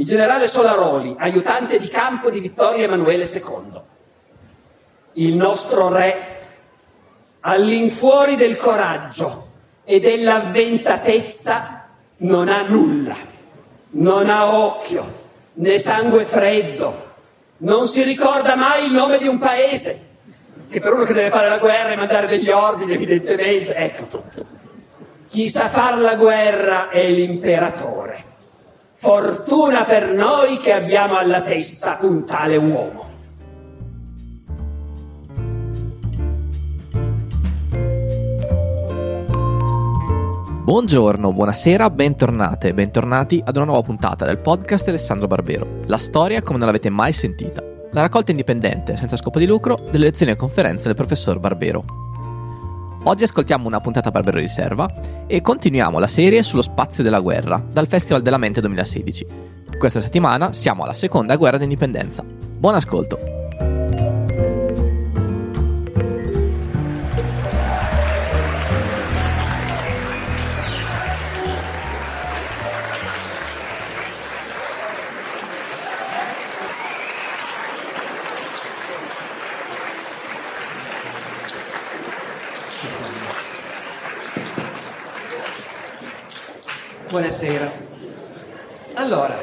il generale Solaroli, aiutante di campo di Vittorio Emanuele II. Il nostro re, all'infuori del coraggio e dell'avventatezza, non ha nulla, non ha occhio, né sangue freddo, non si ricorda mai il nome di un paese, che per uno che deve fare la guerra e mandare degli ordini, evidentemente, ecco. Chi sa far la guerra è l'imperatore. Fortuna per noi che abbiamo alla testa un tale uomo. Buongiorno, buonasera, bentornate e bentornati ad una nuova puntata del podcast Alessandro Barbero. La storia come non l'avete mai sentita. La raccolta indipendente, senza scopo di lucro, delle lezioni e conferenze del professor Barbero. Oggi ascoltiamo una puntata Barbero di riserva e continuiamo la serie sullo spazio della guerra dal Festival della Mente 2016. Questa settimana siamo alla seconda guerra d'indipendenza. Buon ascolto! Buonasera. Allora,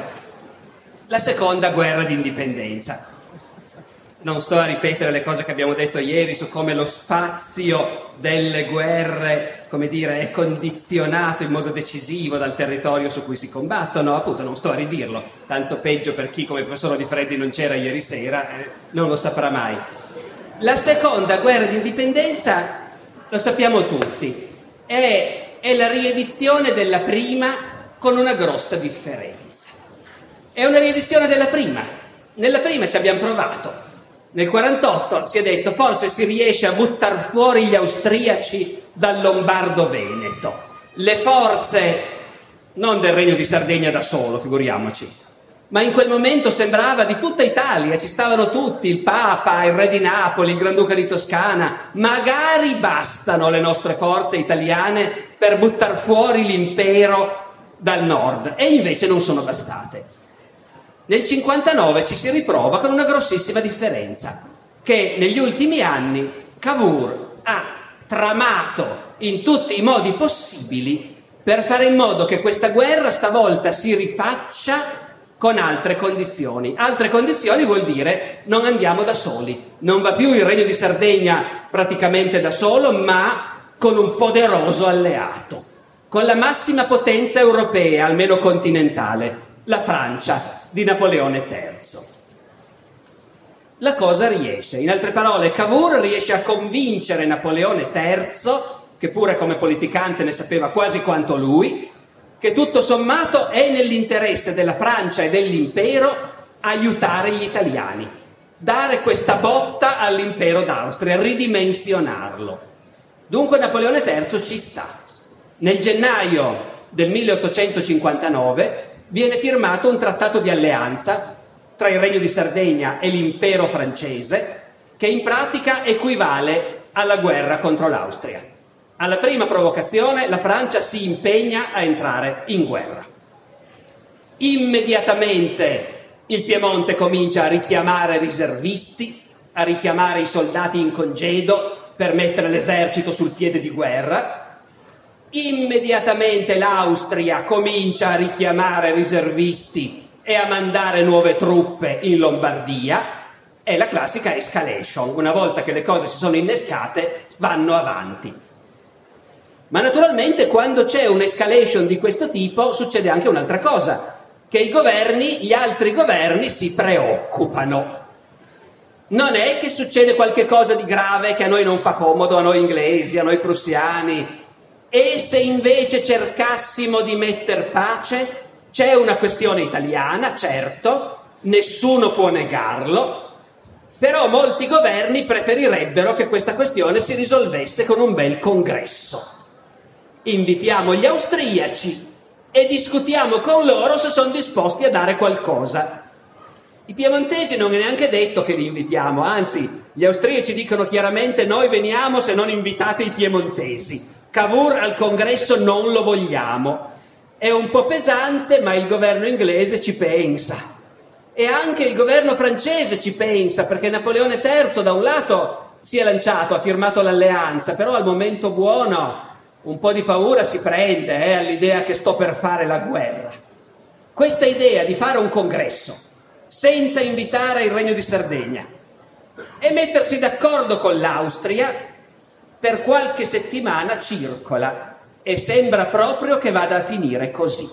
la seconda guerra d'indipendenza. Non sto a ripetere le cose che abbiamo detto ieri su come lo spazio delle guerre, come dire, è condizionato in modo decisivo dal territorio su cui si combattono, appunto non sto a ridirlo, tanto peggio per chi come professore Di Freddi non c'era ieri sera, eh, non lo saprà mai. La seconda guerra d'indipendenza, lo sappiamo tutti, è è la riedizione della prima con una grossa differenza. È una riedizione della prima. Nella prima ci abbiamo provato. Nel 48 si è detto forse si riesce a buttare fuori gli austriaci dal Lombardo-Veneto. Le forze non del Regno di Sardegna da solo, figuriamoci, ma in quel momento sembrava di tutta Italia, ci stavano tutti, il Papa, il Re di Napoli, il Granduca di Toscana, magari bastano le nostre forze italiane per buttar fuori l'impero dal nord, e invece non sono bastate. Nel 59 ci si riprova con una grossissima differenza, che negli ultimi anni Cavour ha tramato in tutti i modi possibili per fare in modo che questa guerra stavolta si rifaccia con altre condizioni. Altre condizioni vuol dire non andiamo da soli, non va più il Regno di Sardegna praticamente da solo, ma con un poderoso alleato, con la massima potenza europea, almeno continentale, la Francia di Napoleone III. La cosa riesce, in altre parole, Cavour riesce a convincere Napoleone III, che pure come politicante ne sapeva quasi quanto lui, che tutto sommato è nell'interesse della Francia e dell'impero aiutare gli italiani, dare questa botta all'impero d'Austria, ridimensionarlo. Dunque Napoleone III ci sta. Nel gennaio del 1859 viene firmato un trattato di alleanza tra il Regno di Sardegna e l'impero francese che in pratica equivale alla guerra contro l'Austria. Alla prima provocazione la Francia si impegna a entrare in guerra. Immediatamente il Piemonte comincia a richiamare riservisti, a richiamare i soldati in congedo per mettere l'esercito sul piede di guerra. Immediatamente l'Austria comincia a richiamare riservisti e a mandare nuove truppe in Lombardia. È la classica escalation. Una volta che le cose si sono innescate, vanno avanti. Ma naturalmente quando c'è un'escalation di questo tipo succede anche un'altra cosa, che i governi, gli altri governi si preoccupano. Non è che succede qualche cosa di grave che a noi non fa comodo, a noi inglesi, a noi prussiani. E se invece cercassimo di metter pace, c'è una questione italiana, certo, nessuno può negarlo, però molti governi preferirebbero che questa questione si risolvesse con un bel congresso invitiamo gli austriaci e discutiamo con loro se sono disposti a dare qualcosa. I piemontesi non è neanche detto che li invitiamo, anzi gli austriaci dicono chiaramente noi veniamo se non invitate i piemontesi. Cavour al congresso non lo vogliamo. È un po' pesante, ma il governo inglese ci pensa. E anche il governo francese ci pensa, perché Napoleone III da un lato si è lanciato, ha firmato l'alleanza, però al momento buono un po' di paura si prende eh, all'idea che sto per fare la guerra. Questa idea di fare un congresso senza invitare il Regno di Sardegna e mettersi d'accordo con l'Austria per qualche settimana circola e sembra proprio che vada a finire così.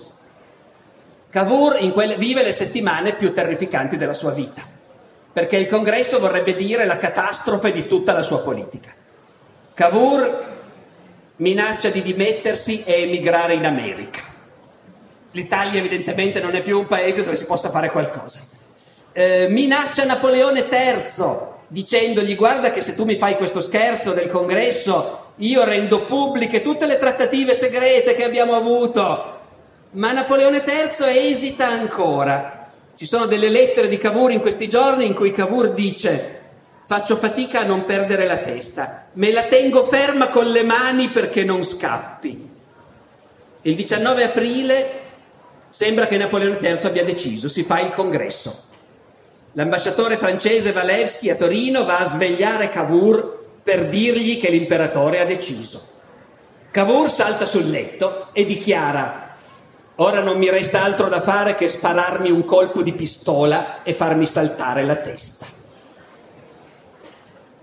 Cavour quelle, vive le settimane più terrificanti della sua vita, perché il congresso vorrebbe dire la catastrofe di tutta la sua politica. Cavour minaccia di dimettersi e emigrare in America. L'Italia evidentemente non è più un paese dove si possa fare qualcosa. Eh, minaccia Napoleone III dicendogli guarda che se tu mi fai questo scherzo del congresso io rendo pubbliche tutte le trattative segrete che abbiamo avuto. Ma Napoleone III esita ancora. Ci sono delle lettere di Cavour in questi giorni in cui Cavour dice Faccio fatica a non perdere la testa, me la tengo ferma con le mani perché non scappi. Il 19 aprile sembra che Napoleone III abbia deciso, si fa il congresso. L'ambasciatore francese Walewski a Torino va a svegliare Cavour per dirgli che l'imperatore ha deciso. Cavour salta sul letto e dichiara Ora non mi resta altro da fare che spararmi un colpo di pistola e farmi saltare la testa.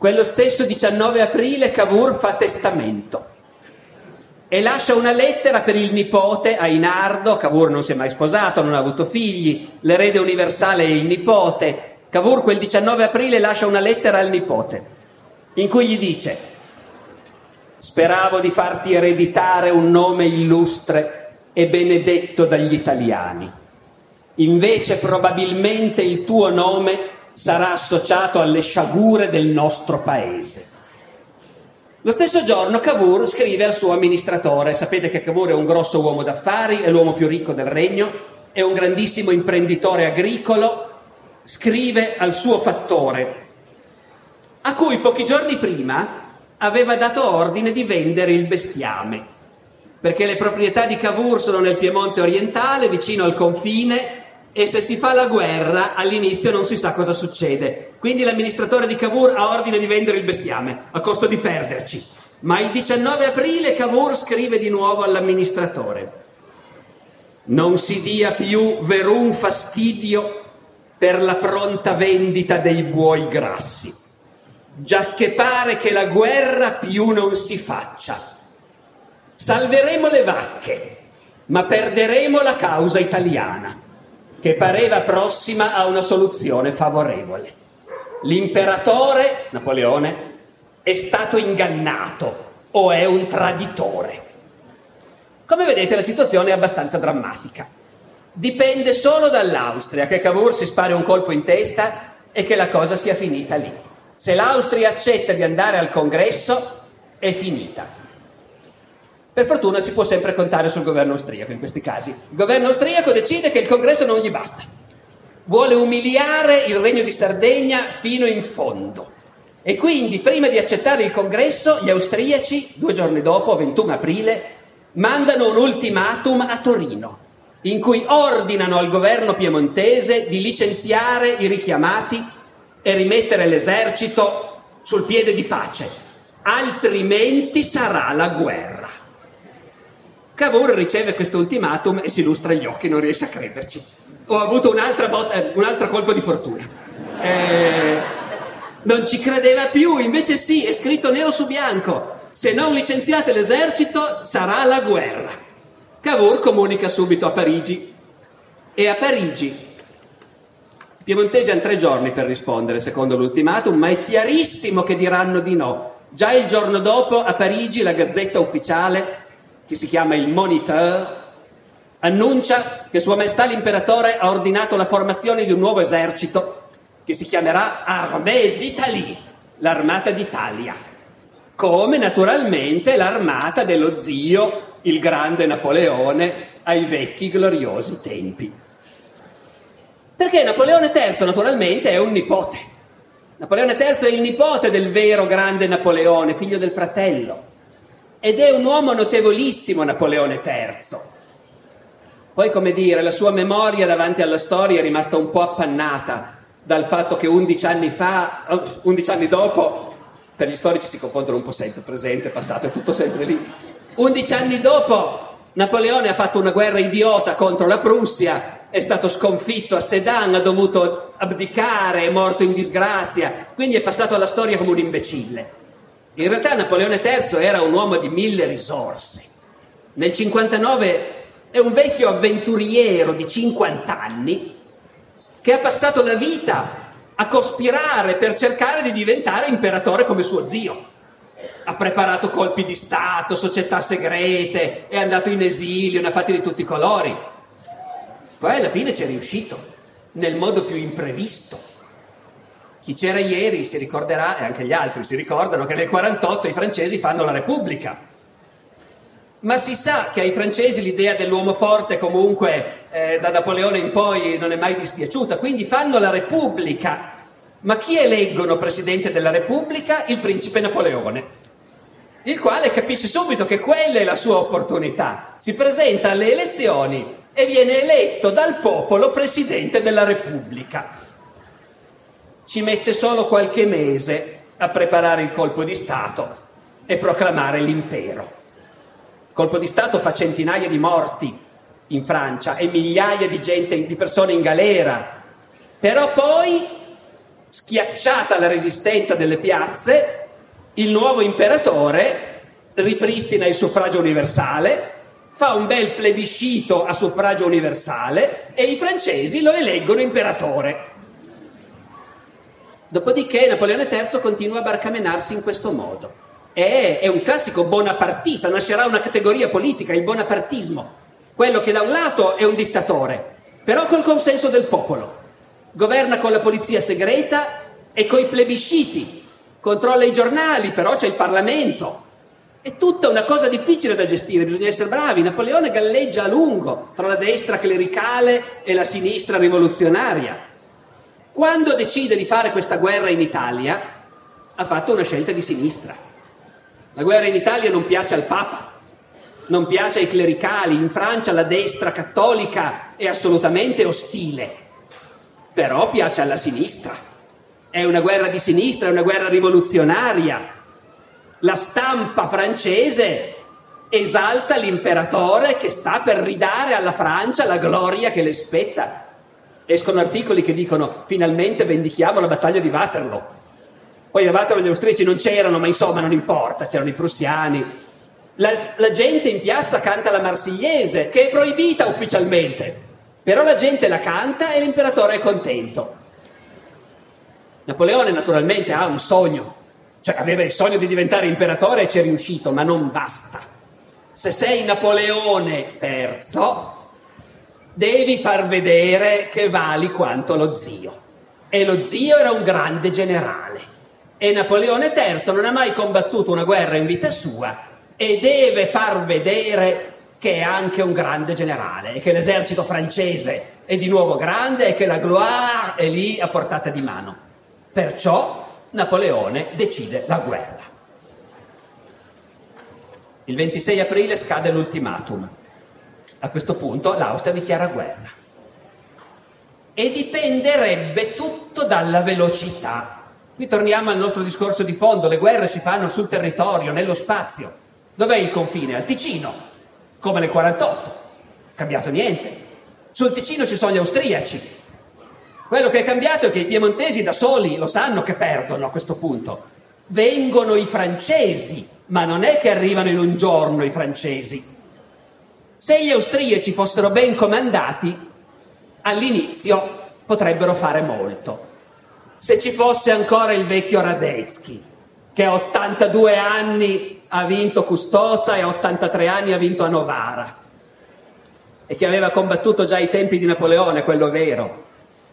Quello stesso 19 aprile Cavour fa testamento e lascia una lettera per il nipote Ainardo, Cavour non si è mai sposato, non ha avuto figli, l'erede universale è il nipote. Cavour quel 19 aprile lascia una lettera al nipote in cui gli dice speravo di farti ereditare un nome illustre e benedetto dagli italiani. Invece probabilmente il tuo nome sarà associato alle sciagure del nostro paese. Lo stesso giorno Cavour scrive al suo amministratore, sapete che Cavour è un grosso uomo d'affari, è l'uomo più ricco del regno, è un grandissimo imprenditore agricolo, scrive al suo fattore, a cui pochi giorni prima aveva dato ordine di vendere il bestiame, perché le proprietà di Cavour sono nel Piemonte orientale, vicino al confine, e se si fa la guerra all'inizio non si sa cosa succede. Quindi l'amministratore di Cavour ha ordine di vendere il bestiame a costo di perderci. Ma il 19 aprile Cavour scrive di nuovo all'amministratore non si dia più verun fastidio per la pronta vendita dei buoi grassi, già che pare che la guerra più non si faccia. Salveremo le vacche, ma perderemo la causa italiana che pareva prossima a una soluzione favorevole. L'imperatore, Napoleone, è stato ingannato o è un traditore. Come vedete la situazione è abbastanza drammatica. Dipende solo dall'Austria che Cavour si spari un colpo in testa e che la cosa sia finita lì. Se l'Austria accetta di andare al congresso, è finita. Per fortuna si può sempre contare sul governo austriaco in questi casi. Il governo austriaco decide che il congresso non gli basta. Vuole umiliare il regno di Sardegna fino in fondo. E quindi, prima di accettare il congresso, gli austriaci, due giorni dopo, 21 aprile, mandano un ultimatum a Torino, in cui ordinano al governo piemontese di licenziare i richiamati e rimettere l'esercito sul piede di pace, altrimenti sarà la guerra. Cavour riceve questo ultimatum e si lustra gli occhi, non riesce a crederci. Ho avuto un'altra, botta, eh, un'altra colpo di fortuna. Eh, non ci credeva più, invece sì, è scritto nero su bianco. Se non licenziate l'esercito sarà la guerra. Cavour comunica subito a Parigi. E a Parigi i piemontesi hanno tre giorni per rispondere, secondo l'ultimatum, ma è chiarissimo che diranno di no. Già il giorno dopo a Parigi la gazzetta ufficiale che si chiama il Moniteur, annuncia che Sua Maestà l'Imperatore ha ordinato la formazione di un nuovo esercito che si chiamerà Armée d'Italie, l'armata d'Italia, come naturalmente l'armata dello zio, il grande Napoleone, ai vecchi gloriosi tempi. Perché Napoleone III naturalmente è un nipote. Napoleone III è il nipote del vero grande Napoleone, figlio del fratello ed è un uomo notevolissimo Napoleone III. Poi, come dire, la sua memoria davanti alla storia è rimasta un po' appannata dal fatto che 11 anni fa, 11 anni dopo, per gli storici si confondono un po' sempre, presente, passato, è tutto sempre lì. 11 anni dopo Napoleone ha fatto una guerra idiota contro la Prussia, è stato sconfitto a Sedan, ha dovuto abdicare, è morto in disgrazia, quindi è passato alla storia come un imbecille. In realtà Napoleone III era un uomo di mille risorse. Nel 59 è un vecchio avventuriero di 50 anni che ha passato la vita a cospirare per cercare di diventare imperatore come suo zio. Ha preparato colpi di Stato, società segrete, è andato in esilio, ne ha fatti di tutti i colori. Poi alla fine ci è riuscito, nel modo più imprevisto. Chi c'era ieri si ricorderà, e anche gli altri si ricordano, che nel 48 i francesi fanno la Repubblica ma si sa che ai francesi l'idea dell'uomo forte comunque eh, da Napoleone in poi non è mai dispiaciuta, quindi fanno la Repubblica. Ma chi eleggono Presidente della Repubblica? Il principe Napoleone, il quale capisce subito che quella è la sua opportunità. Si presenta alle elezioni e viene eletto dal popolo Presidente della Repubblica. Ci mette solo qualche mese a preparare il colpo di Stato e proclamare l'impero. Il colpo di Stato fa centinaia di morti in Francia e migliaia di, gente, di persone in galera. Però poi, schiacciata la resistenza delle piazze, il nuovo imperatore ripristina il suffragio universale, fa un bel plebiscito a suffragio universale e i francesi lo eleggono imperatore. Dopodiché Napoleone III continua a barcamenarsi in questo modo è, è un classico bonapartista, nascerà una categoria politica, il bonapartismo, quello che da un lato è un dittatore, però col consenso del popolo, governa con la polizia segreta e coi plebisciti, controlla i giornali, però c'è il Parlamento. È tutta una cosa difficile da gestire, bisogna essere bravi. Napoleone galleggia a lungo tra la destra clericale e la sinistra rivoluzionaria. Quando decide di fare questa guerra in Italia, ha fatto una scelta di sinistra. La guerra in Italia non piace al Papa, non piace ai clericali, in Francia la destra cattolica è assolutamente ostile, però piace alla sinistra. È una guerra di sinistra, è una guerra rivoluzionaria. La stampa francese esalta l'imperatore che sta per ridare alla Francia la gloria che le spetta. Escono articoli che dicono finalmente vendichiamo la battaglia di Waterloo. Poi a Waterloo gli austriaci non c'erano, ma insomma non importa, c'erano i prussiani. La, la gente in piazza canta la marsigliese, che è proibita ufficialmente, però la gente la canta e l'imperatore è contento. Napoleone naturalmente ha un sogno, cioè aveva il sogno di diventare imperatore e ci è riuscito, ma non basta. Se sei Napoleone III, devi far vedere che vali quanto lo zio. E lo zio era un grande generale e Napoleone III non ha mai combattuto una guerra in vita sua e deve far vedere che è anche un grande generale e che l'esercito francese è di nuovo grande e che la gloire è lì a portata di mano. Perciò Napoleone decide la guerra. Il 26 aprile scade l'ultimatum. A questo punto l'Austria dichiara guerra. E dipenderebbe tutto dalla velocità Qui torniamo al nostro discorso di fondo, le guerre si fanno sul territorio, nello spazio. Dov'è il confine? Al Ticino, come nel 48. Cambiato niente. Sul Ticino ci sono gli austriaci. Quello che è cambiato è che i piemontesi da soli lo sanno che perdono a questo punto. Vengono i francesi, ma non è che arrivano in un giorno i francesi. Se gli austriaci fossero ben comandati, all'inizio potrebbero fare molto se ci fosse ancora il vecchio Radetzky, che a 82 anni ha vinto Custoza e a 83 anni ha vinto a Novara, e che aveva combattuto già ai tempi di Napoleone, quello vero.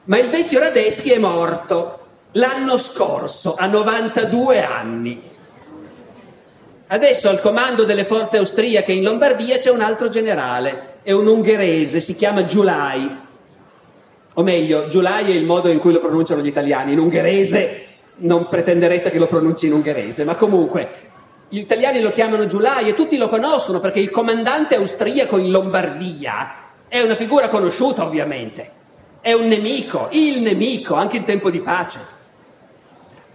Ma il vecchio Radetzky è morto l'anno scorso, a 92 anni. Adesso al comando delle forze austriache in Lombardia c'è un altro generale, è un ungherese, si chiama Giulai, o meglio, Giulai è il modo in cui lo pronunciano gli italiani, in ungherese non pretenderete che lo pronunci in ungherese, ma comunque gli italiani lo chiamano Giulai e tutti lo conoscono perché il comandante austriaco in Lombardia È una figura conosciuta ovviamente, è un nemico, il nemico, anche in tempo di pace.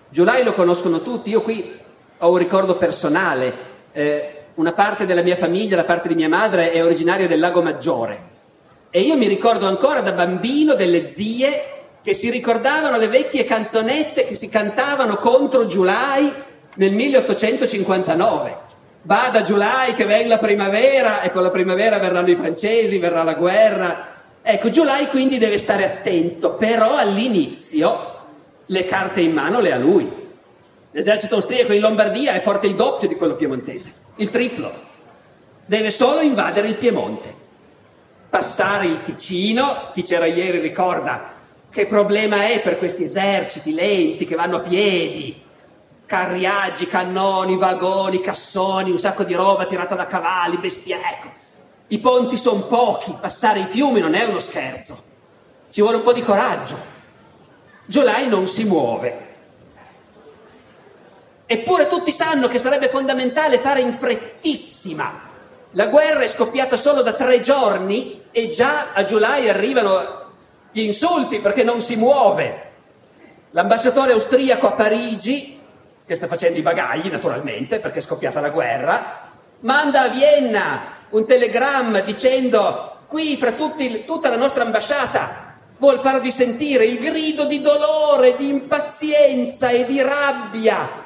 Giulai lo conoscono tutti, io qui ho un ricordo personale, eh, una parte della mia famiglia, la parte di mia madre è originaria del Lago Maggiore e io mi ricordo ancora da bambino delle zie che si ricordavano le vecchie canzonette che si cantavano contro Giulai nel 1859. Vada Giulai che venga la primavera e con la primavera verranno i francesi, verrà la guerra. Ecco, Giulai quindi deve stare attento, però all'inizio le carte in mano le ha lui. L'esercito austriaco in Lombardia è forte il doppio di quello piemontese, il triplo. Deve solo invadere il Piemonte, passare il Ticino, chi c'era ieri ricorda che problema è per questi eserciti lenti che vanno a piedi, carriaggi, cannoni, vagoni, cassoni, un sacco di roba tirata da cavalli, bestie. Ecco, i ponti sono pochi, passare i fiumi non è uno scherzo, ci vuole un po' di coraggio. Giolai non si muove. Eppure tutti sanno che sarebbe fondamentale fare in frettissima. La guerra è scoppiata solo da tre giorni e già a Giulai arrivano gli insulti perché non si muove. L'ambasciatore austriaco a Parigi che sta facendo i bagagli naturalmente perché è scoppiata la guerra, manda a Vienna un telegramma dicendo qui fra tutti, tutta la nostra ambasciata vuol farvi sentire il grido di dolore, di impazienza e di rabbia.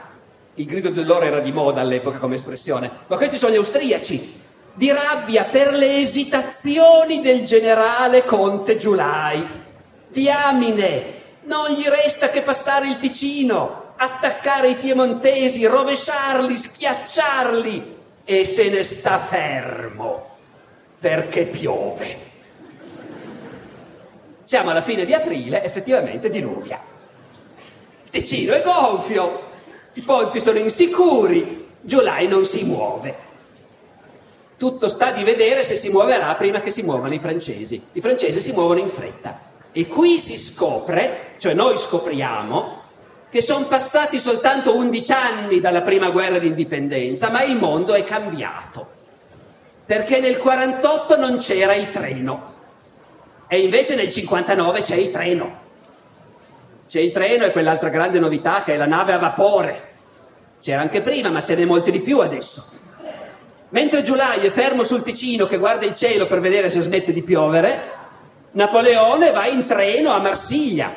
Il grido di dolore era di moda all'epoca come espressione, ma questi sono gli austriaci, di rabbia per le esitazioni del generale Conte Giulai. Diamine, non gli resta che passare il Ticino, attaccare i piemontesi, rovesciarli, schiacciarli e se ne sta fermo perché piove. Siamo alla fine di aprile, effettivamente diluvia. Il Ticino è gonfio, i ponti sono insicuri, Giulai non si muove. Tutto sta di vedere se si muoverà prima che si muovano i francesi. I francesi si muovono in fretta. E qui si scopre, cioè noi scopriamo, che sono passati soltanto 11 anni dalla prima guerra d'indipendenza, ma il mondo è cambiato. Perché nel 48 non c'era il treno e invece nel 59 c'è il treno. C'è il treno e quell'altra grande novità che è la nave a vapore. C'era anche prima, ma ce n'è molti di più adesso. Mentre Giulai è fermo sul Ticino che guarda il cielo per vedere se smette di piovere, Napoleone va in treno a Marsiglia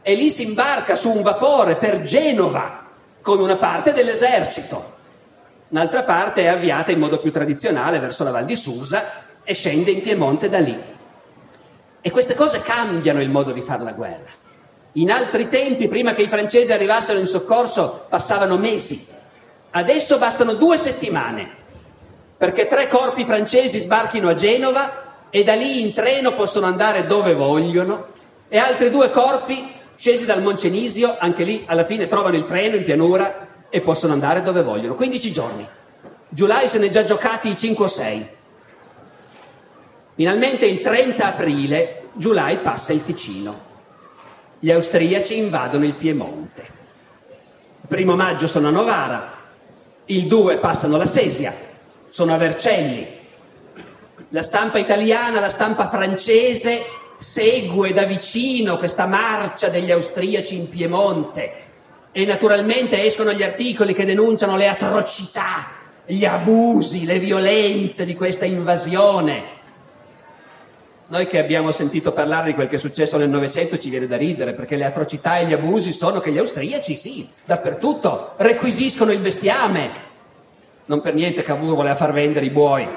e lì si imbarca su un vapore per Genova con una parte dell'esercito. Un'altra parte è avviata in modo più tradizionale verso la Val di Susa e scende in Piemonte da lì. E queste cose cambiano il modo di fare la guerra. In altri tempi, prima che i francesi arrivassero in soccorso, passavano mesi. Adesso bastano due settimane perché tre corpi francesi sbarchino a Genova e da lì in treno possono andare dove vogliono e altri due corpi Scesi dal Moncenisio, anche lì alla fine trovano il treno in pianura e possono andare dove vogliono. 15 giorni. Giulai se ne è già giocati i 5 o 6. Finalmente il 30 aprile Giulai passa il Ticino. Gli austriaci invadono il Piemonte. Il primo maggio sono a Novara, il 2 passano la Sesia, sono a Vercelli. La stampa italiana, la stampa francese segue da vicino questa marcia degli austriaci in Piemonte e naturalmente escono gli articoli che denunciano le atrocità, gli abusi, le violenze di questa invasione. Noi che abbiamo sentito parlare di quel che è successo nel Novecento ci viene da ridere perché le atrocità e gli abusi sono che gli austriaci, sì, dappertutto, requisiscono il bestiame. Non per niente Cavour voleva far vendere i buoi.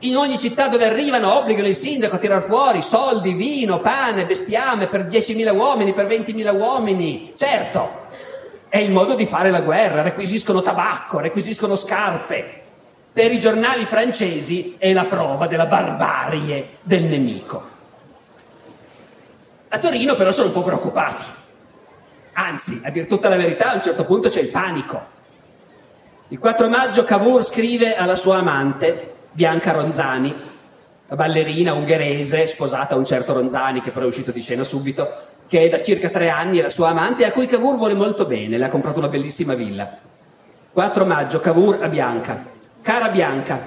In ogni città dove arrivano obbligano il sindaco a tirar fuori soldi, vino, pane, bestiame per 10.000 uomini, per 20.000 uomini. Certo, è il modo di fare la guerra, requisiscono tabacco, requisiscono scarpe. Per i giornali francesi è la prova della barbarie del nemico. A Torino però sono un po' preoccupati. Anzi, a dir tutta la verità, a un certo punto c'è il panico. Il 4 maggio Cavour scrive alla sua amante Bianca Ronzani, la ballerina ungherese sposata a un certo Ronzani che però è uscito di scena subito, che è da circa tre anni la sua amante e a cui Cavour vuole molto bene, le ha comprato una bellissima villa. 4 maggio, Cavour a Bianca. Cara Bianca,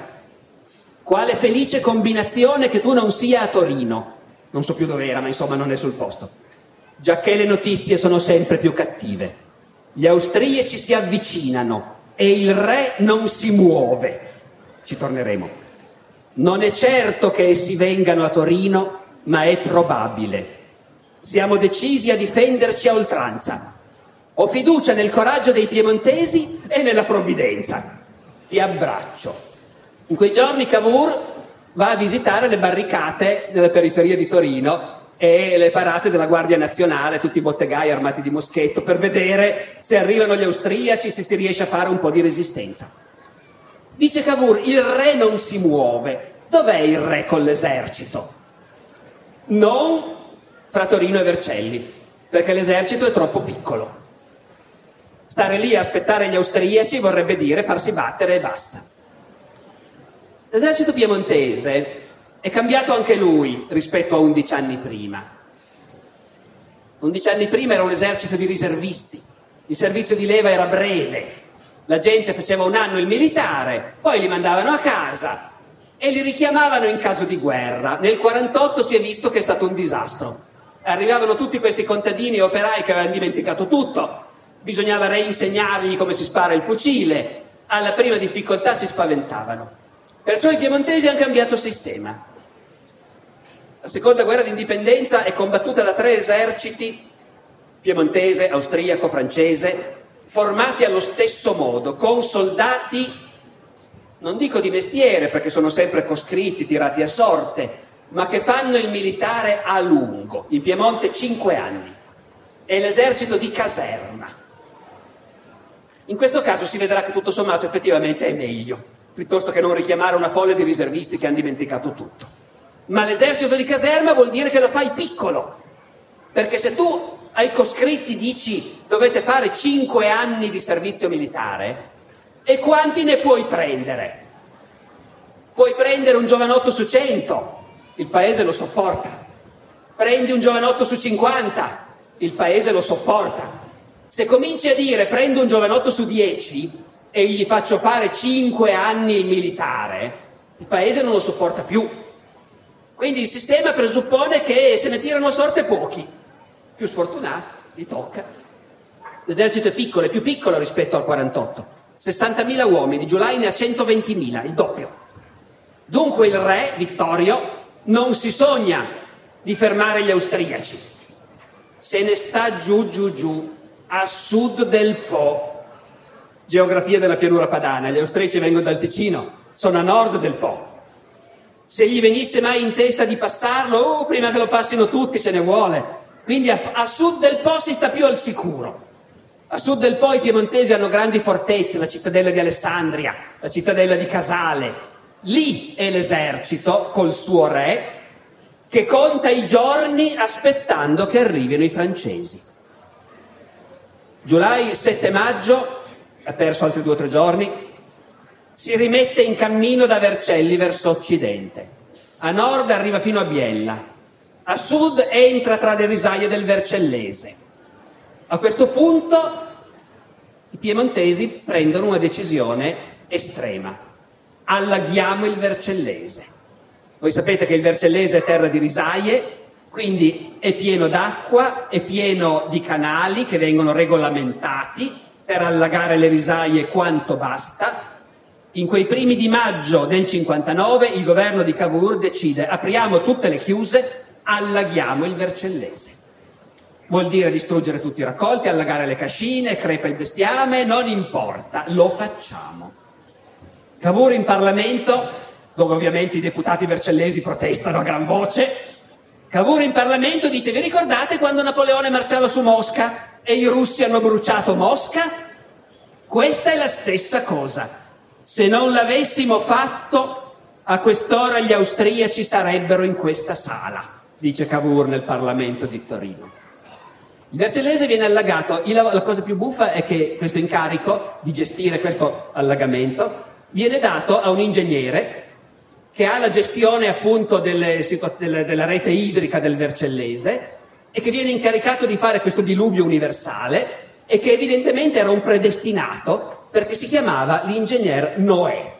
Quale felice combinazione che tu non sia a Torino. Non so più dove era, ma insomma non è sul posto. Giacché le notizie sono sempre più cattive. Gli austriaci si avvicinano e il re non si muove. Ci torneremo. Non è certo che essi vengano a Torino, ma è probabile. Siamo decisi a difenderci a oltranza. Ho fiducia nel coraggio dei piemontesi e nella provvidenza. Ti abbraccio. In quei giorni Cavour va a visitare le barricate della periferia di Torino e le parate della Guardia Nazionale, tutti i bottegai armati di moschetto, per vedere se arrivano gli austriaci, se si riesce a fare un po' di resistenza. Dice Cavour, il re non si muove. Dov'è il re con l'esercito? Non fra Torino e Vercelli, perché l'esercito è troppo piccolo. Stare lì a aspettare gli austriaci vorrebbe dire farsi battere e basta. L'esercito piemontese è cambiato anche lui rispetto a undici anni prima. Undici anni prima era un esercito di riservisti, il servizio di leva era breve, la gente faceva un anno il militare, poi li mandavano a casa e li richiamavano in caso di guerra. Nel 48 si è visto che è stato un disastro. Arrivavano tutti questi contadini e operai che avevano dimenticato tutto, bisognava reinsegnargli come si spara il fucile, alla prima difficoltà si spaventavano. Perciò i piemontesi hanno cambiato sistema. La seconda guerra d'indipendenza è combattuta da tre eserciti, piemontese, austriaco, francese, formati allo stesso modo, con soldati, non dico di mestiere perché sono sempre coscritti, tirati a sorte, ma che fanno il militare a lungo, in Piemonte cinque anni, è l'esercito di caserma. In questo caso si vedrà che tutto sommato effettivamente è meglio piuttosto che non richiamare una folla di riservisti che hanno dimenticato tutto. Ma l'esercito di caserma vuol dire che lo fai piccolo, perché se tu ai coscritti dici dovete fare cinque anni di servizio militare, e quanti ne puoi prendere? Puoi prendere un giovanotto su cento, il paese lo sopporta. Prendi un giovanotto su 50, il paese lo sopporta. Se cominci a dire prendo un giovanotto su 10, e gli faccio fare cinque anni il militare, il paese non lo sopporta più. Quindi il sistema presuppone che se ne tirano a sorte pochi, più sfortunati, gli tocca. L'esercito è piccolo, è più piccolo rispetto al 48. 60.000 uomini, Giulai ne ha 120.000, il doppio. Dunque il re, Vittorio, non si sogna di fermare gli austriaci. Se ne sta giù, giù, giù, a sud del Po, geografia della pianura padana, gli austriaci vengono dal Ticino, sono a nord del Po. Se gli venisse mai in testa di passarlo, oh, prima che lo passino tutti ce ne vuole. Quindi a, a sud del Po si sta più al sicuro. A sud del Po i piemontesi hanno grandi fortezze, la cittadella di Alessandria, la cittadella di Casale. Lì è l'esercito col suo re che conta i giorni aspettando che arrivino i francesi. Giulai il 7 maggio ha perso altri due o tre giorni, si rimette in cammino da Vercelli verso occidente. A nord arriva fino a Biella, a sud entra tra le risaie del Vercellese. A questo punto i piemontesi prendono una decisione estrema. Allaghiamo il Vercellese. Voi sapete che il Vercellese è terra di risaie, quindi è pieno d'acqua, è pieno di canali che vengono regolamentati per allagare le risaie quanto basta. In quei primi di maggio del 59 il governo di Cavour decide apriamo tutte le chiuse, allaghiamo il Vercellese. Vuol dire distruggere tutti i raccolti, allagare le cascine, crepa il bestiame, non importa, lo facciamo. Cavour in Parlamento, dove ovviamente i deputati vercellesi protestano a gran voce, Cavour in Parlamento dice vi ricordate quando Napoleone marciava su Mosca e i russi hanno bruciato Mosca? Questa è la stessa cosa. Se non l'avessimo fatto, a quest'ora gli austriaci sarebbero in questa sala, dice Cavour nel Parlamento di Torino. Il Vercellese viene allagato, la cosa più buffa è che questo incarico di gestire questo allagamento viene dato a un ingegnere che ha la gestione appunto delle, della rete idrica del Vercellese e che viene incaricato di fare questo diluvio universale e che evidentemente era un predestinato perché si chiamava l'ingegner Noè.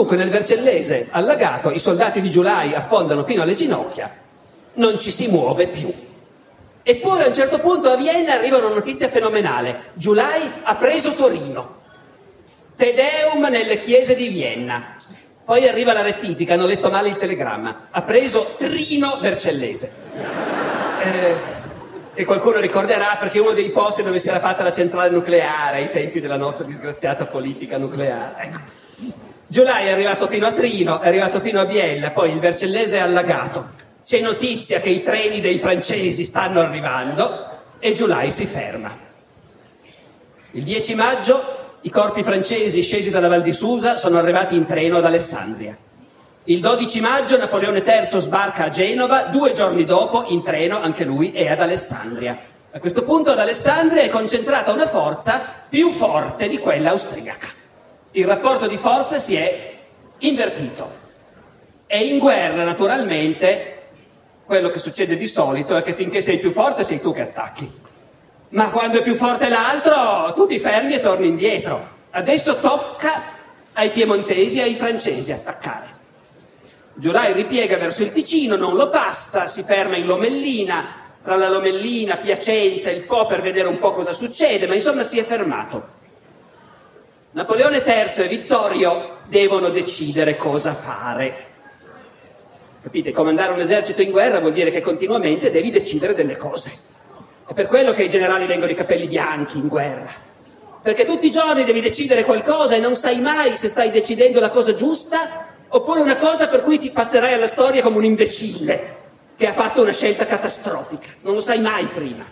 Dunque nel Vercellese allagato i soldati di Giulai affondano fino alle ginocchia, non ci si muove più. Eppure a un certo punto a Vienna arriva una notizia fenomenale. Giulai ha preso Torino. Te Deum nelle chiese di Vienna. Poi arriva la rettifica, hanno letto male il telegramma. Ha preso Trino Vercellese. Eh, e qualcuno ricorderà perché è uno dei posti dove si era fatta la centrale nucleare ai tempi della nostra disgraziata politica nucleare. Ecco. Giulai è arrivato fino a Trino, è arrivato fino a Biella, poi il Vercellese è allagato. C'è notizia che i treni dei francesi stanno arrivando e Giulai si ferma. Il 10 maggio i corpi francesi scesi dalla Val di Susa sono arrivati in treno ad Alessandria. Il 12 maggio Napoleone III sbarca a Genova, due giorni dopo in treno anche lui è ad Alessandria. A questo punto ad Alessandria è concentrata una forza più forte di quella austriaca. Il rapporto di forza si è invertito. E in guerra, naturalmente, quello che succede di solito è che finché sei più forte sei tu che attacchi. Ma quando è più forte l'altro, tu ti fermi e torni indietro. Adesso tocca ai piemontesi e ai francesi attaccare. Giulai ripiega verso il Ticino, non lo passa, si ferma in Lomellina, tra la Lomellina, Piacenza e il Po per vedere un po' cosa succede, ma insomma si è fermato. Napoleone III e Vittorio devono decidere cosa fare. Capite? Comandare un esercito in guerra vuol dire che continuamente devi decidere delle cose. È per quello che i generali vengono i capelli bianchi in guerra. Perché tutti i giorni devi decidere qualcosa e non sai mai se stai decidendo la cosa giusta oppure una cosa per cui ti passerai alla storia come un imbecille che ha fatto una scelta catastrofica. Non lo sai mai prima.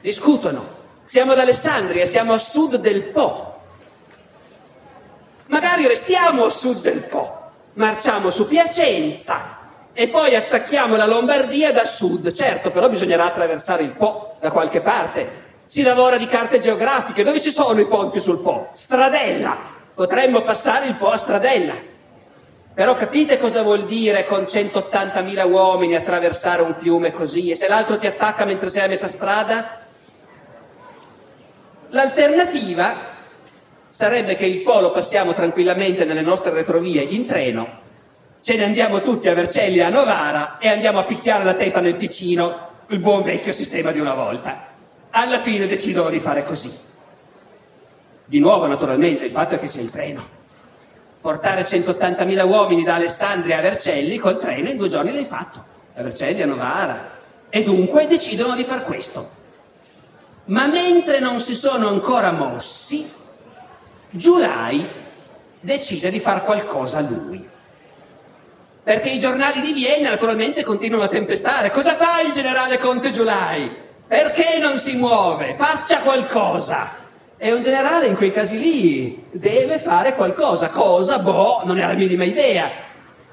Discutono. Siamo ad Alessandria, siamo a sud del Po. Magari restiamo a sud del Po marciamo su Piacenza e poi attacchiamo la Lombardia da sud. Certo, però bisognerà attraversare il Po da qualche parte. Si lavora di carte geografiche. Dove ci sono i ponti sul Po? Stradella. Potremmo passare il Po a Stradella. Però capite cosa vuol dire con 180.000 uomini attraversare un fiume così? E se l'altro ti attacca mentre sei a metà strada? L'alternativa sarebbe che il polo passiamo tranquillamente nelle nostre retrovie in treno, ce ne andiamo tutti a Vercelli a Novara e andiamo a picchiare la testa nel Ticino, il buon vecchio sistema di una volta. Alla fine decidono di fare così. Di nuovo, naturalmente, il fatto è che c'è il treno. Portare 180.000 uomini da Alessandria a Vercelli col treno in due giorni l'hai fatto, a Vercelli a Novara. E dunque decidono di far questo. Ma mentre non si sono ancora mossi, Giulai decide di fare qualcosa lui. Perché i giornali di Vienna naturalmente continuano a tempestare. Cosa fa il generale Conte Giulai? Perché non si muove? Faccia qualcosa. E un generale in quei casi lì deve fare qualcosa. Cosa? Boh, non ha la minima idea.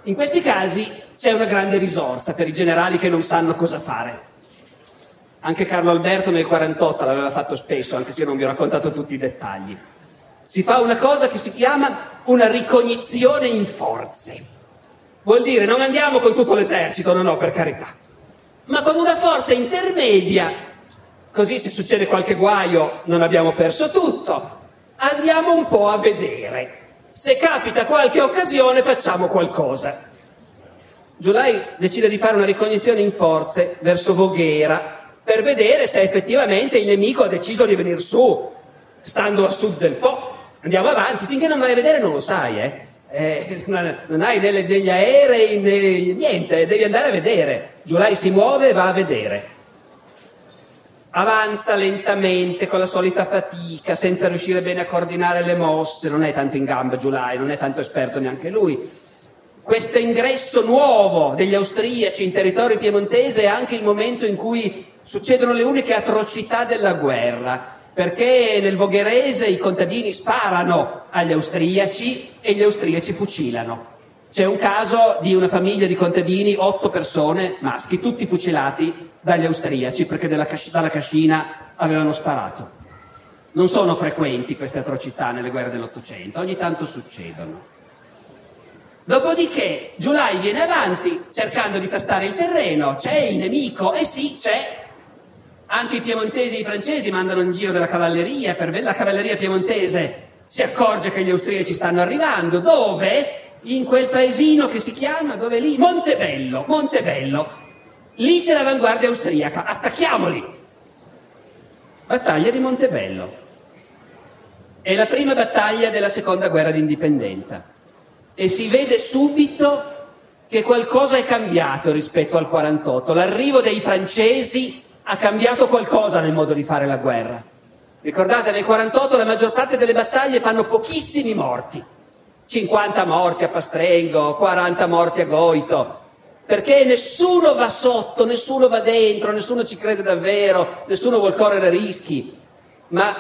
In questi casi c'è una grande risorsa per i generali che non sanno cosa fare. Anche Carlo Alberto nel 48 l'aveva fatto spesso, anche se io non vi ho raccontato tutti i dettagli si fa una cosa che si chiama una ricognizione in forze. Vuol dire non andiamo con tutto l'esercito, no, no, per carità, ma con una forza intermedia, così se succede qualche guaio non abbiamo perso tutto, andiamo un po' a vedere. Se capita qualche occasione facciamo qualcosa. Giulai decide di fare una ricognizione in forze verso Voghera per vedere se effettivamente il nemico ha deciso di venire su, stando a sud del Po. Andiamo avanti, finché non vai a vedere non lo sai, eh? Eh, non hai delle, degli aerei, né, niente, devi andare a vedere. Giulai si muove e va a vedere. Avanza lentamente con la solita fatica, senza riuscire bene a coordinare le mosse, non è tanto in gamba Giulai, non è tanto esperto neanche lui. Questo ingresso nuovo degli austriaci in territorio piemontese è anche il momento in cui succedono le uniche atrocità della guerra perché nel Vogherese i contadini sparano agli austriaci e gli austriaci fucilano. C'è un caso di una famiglia di contadini, otto persone maschi, tutti fucilati dagli austriaci perché casc- dalla cascina avevano sparato. Non sono frequenti queste atrocità nelle guerre dell'Ottocento, ogni tanto succedono. Dopodiché Giulai viene avanti cercando di tastare il terreno, c'è il nemico, e sì, c'è anche i piemontesi e i francesi mandano in giro della cavalleria, per la cavalleria piemontese si accorge che gli austriaci stanno arrivando, dove? In quel paesino che si chiama, dove lì? Montebello, Montebello. Lì c'è l'avanguardia austriaca, attacchiamoli. Battaglia di Montebello. È la prima battaglia della seconda guerra d'indipendenza e si vede subito che qualcosa è cambiato rispetto al 48. L'arrivo dei francesi ha cambiato qualcosa nel modo di fare la guerra. Ricordate, nel 48 la maggior parte delle battaglie fanno pochissimi morti. 50 morti a Pastrengo, 40 morti a Goito, perché nessuno va sotto, nessuno va dentro, nessuno ci crede davvero, nessuno vuole correre rischi. Ma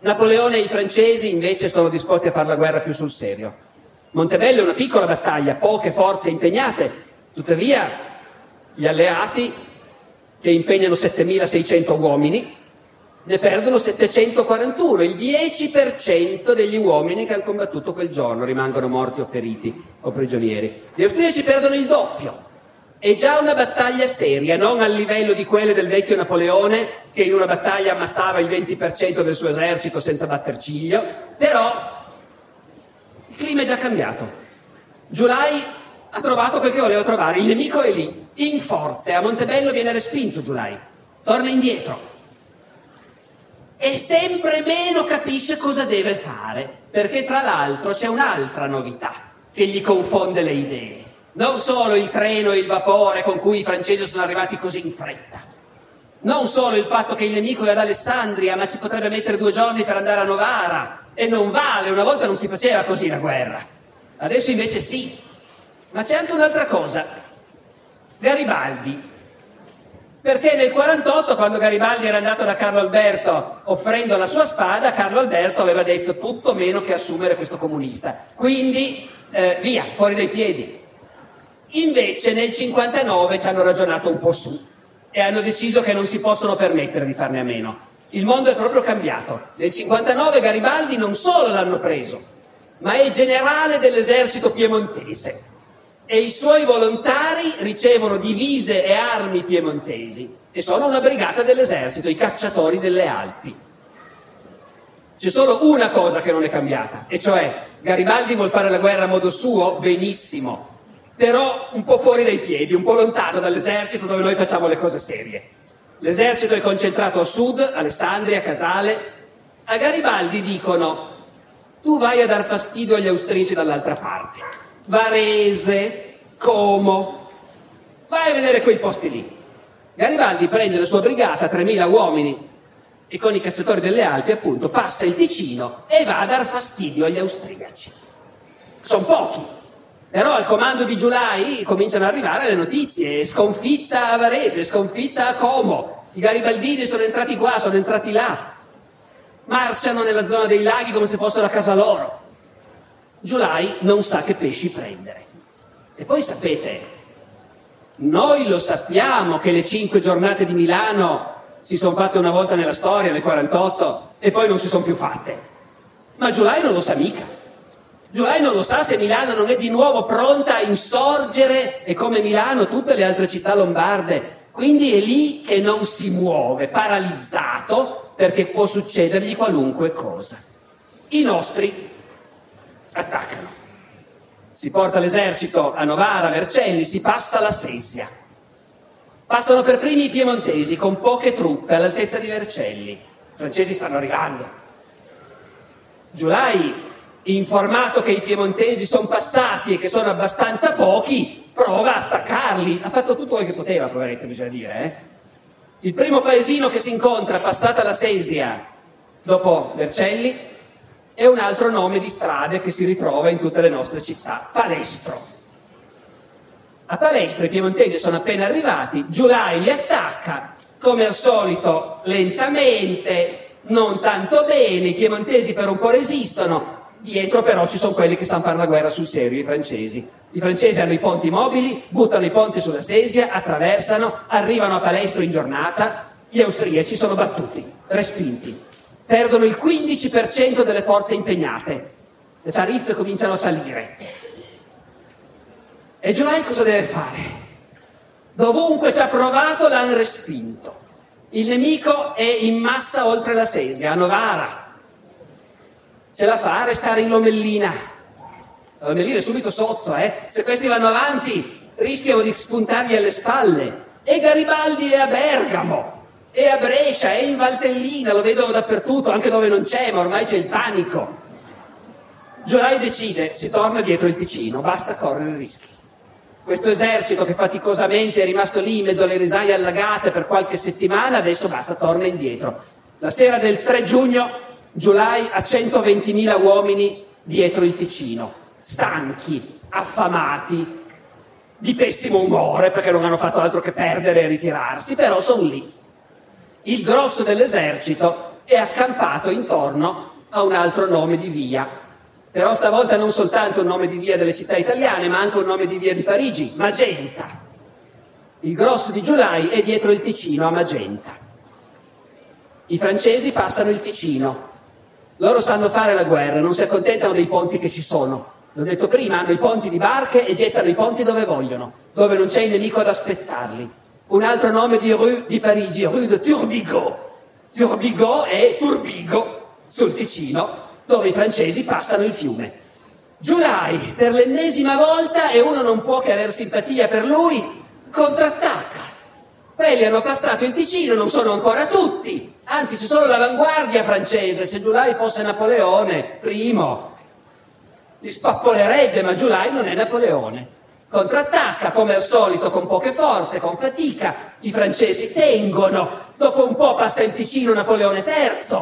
Napoleone e i francesi invece sono disposti a fare la guerra più sul serio. Montebello è una piccola battaglia, poche forze impegnate, tuttavia gli alleati, che impegnano 7.600 uomini, ne perdono 741, il 10% degli uomini che hanno combattuto quel giorno rimangono morti o feriti o prigionieri. Gli austriaci perdono il doppio. È già una battaglia seria, non al livello di quelle del vecchio Napoleone che in una battaglia ammazzava il 20% del suo esercito senza batter ciglio, però il clima è già cambiato. Giulai ha trovato quel che voleva trovare, il nemico è lì, in forze, a Montebello viene respinto Giulai, torna indietro, e sempre meno capisce cosa deve fare, perché fra l'altro c'è un'altra novità che gli confonde le idee. Non solo il treno e il vapore con cui i francesi sono arrivati così in fretta, non solo il fatto che il nemico è ad Alessandria, ma ci potrebbe mettere due giorni per andare a Novara, e non vale, una volta non si faceva così la guerra, adesso invece sì. Ma c'è anche un'altra cosa. Garibaldi perché nel 48, quando Garibaldi era andato da Carlo Alberto offrendo la sua spada, Carlo Alberto aveva detto tutto meno che assumere questo comunista. Quindi, eh, via, fuori dai piedi. Invece nel 59 ci hanno ragionato un po' su e hanno deciso che non si possono permettere di farne a meno. Il mondo è proprio cambiato. Nel 59 Garibaldi non solo l'hanno preso, ma è generale dell'esercito piemontese e i suoi volontari ricevono divise e armi piemontesi e sono una brigata dell'esercito, i cacciatori delle Alpi. C'è solo una cosa che non è cambiata, e cioè Garibaldi vuole fare la guerra a modo suo, benissimo, però un po' fuori dai piedi, un po' lontano dall'esercito dove noi facciamo le cose serie. L'esercito è concentrato a sud, Alessandria, Casale. A Garibaldi dicono, tu vai a dar fastidio agli austrici dall'altra parte Varese, Como. Vai a vedere quei posti lì. Garibaldi prende la sua brigata, 3.000 uomini, e con i cacciatori delle Alpi, appunto, passa il Ticino e va a dar fastidio agli austriaci. Sono pochi, però al comando di Giulai cominciano ad arrivare le notizie, sconfitta a Varese, sconfitta a Como, i garibaldini sono entrati qua, sono entrati là, marciano nella zona dei laghi come se fossero a casa loro. Giulai non sa che pesci prendere. E poi sapete, noi lo sappiamo che le cinque giornate di Milano si sono fatte una volta nella storia, nel 48, e poi non si sono più fatte. Ma Giulai non lo sa mica. Giulai non lo sa se Milano non è di nuovo pronta a insorgere e come Milano tutte le altre città lombarde. Quindi è lì che non si muove, paralizzato, perché può succedergli qualunque cosa. I nostri attaccano. Si porta l'esercito a Novara, Vercelli, si passa la Sesia. Passano per primi i piemontesi con poche truppe all'altezza di Vercelli. I francesi stanno arrivando. Giulai, informato che i piemontesi sono passati e che sono abbastanza pochi, prova a attaccarli. Ha fatto tutto quello che poteva, poveretto, bisogna dire. Eh? Il primo paesino che si incontra, passata la Sesia, dopo Vercelli, è un altro nome di strade che si ritrova in tutte le nostre città, Palestro. A Palestro i piemontesi sono appena arrivati, Giulai li attacca, come al solito lentamente, non tanto bene, i piemontesi per un po' resistono, dietro però ci sono quelli che sanno fare la guerra sul serio, i francesi. I francesi hanno i ponti mobili, buttano i ponti sulla Sesia, attraversano, arrivano a Palestro in giornata, gli austriaci sono battuti, respinti perdono il 15% delle forze impegnate, le tariffe cominciano a salire. E Giulai cosa deve fare? Dovunque ci ha provato l'hanno respinto. Il nemico è in massa oltre la Sesia, a Novara. ce la fa a restare in Lomellina. Lomellina è subito sotto, eh? Se questi vanno avanti rischiano di spuntargli alle spalle. E Garibaldi è a Bergamo, è a Brescia, è in Valtellina, lo vedono dappertutto, anche dove non c'è, ma ormai c'è il panico. Giolai decide, si torna dietro il Ticino, basta correre rischi. Questo esercito che faticosamente è rimasto lì in mezzo alle risaie allagate per qualche settimana, adesso basta, torna indietro. La sera del 3 giugno Giulai ha 120.000 uomini dietro il Ticino, stanchi, affamati, di pessimo umore perché non hanno fatto altro che perdere e ritirarsi, però sono lì. Il grosso dell'esercito è accampato intorno a un altro nome di via, però stavolta non soltanto un nome di via delle città italiane, ma anche un nome di via di Parigi, Magenta. Il grosso di Giulai è dietro il Ticino a Magenta. I francesi passano il Ticino. Loro sanno fare la guerra, non si accontentano dei ponti che ci sono, L'ho detto prima, hanno i ponti di barche e gettano i ponti dove vogliono, dove non c'è il nemico ad aspettarli. Un altro nome di rue di Parigi, rue de Turbigo. Turbigo è Turbigo, sul Ticino, dove i francesi passano il fiume. Giulai, per l'ennesima volta, e uno non può che aver simpatia per lui, contrattacca. Quelli hanno passato il Ticino, non sono ancora tutti, anzi c'è solo l'avanguardia francese, se Giulai fosse Napoleone, primo, li spappolerebbe, ma Giulai non è Napoleone. Contrattacca come al solito con poche forze, con fatica. I francesi tengono. Dopo un po' passa il Ticino Napoleone III,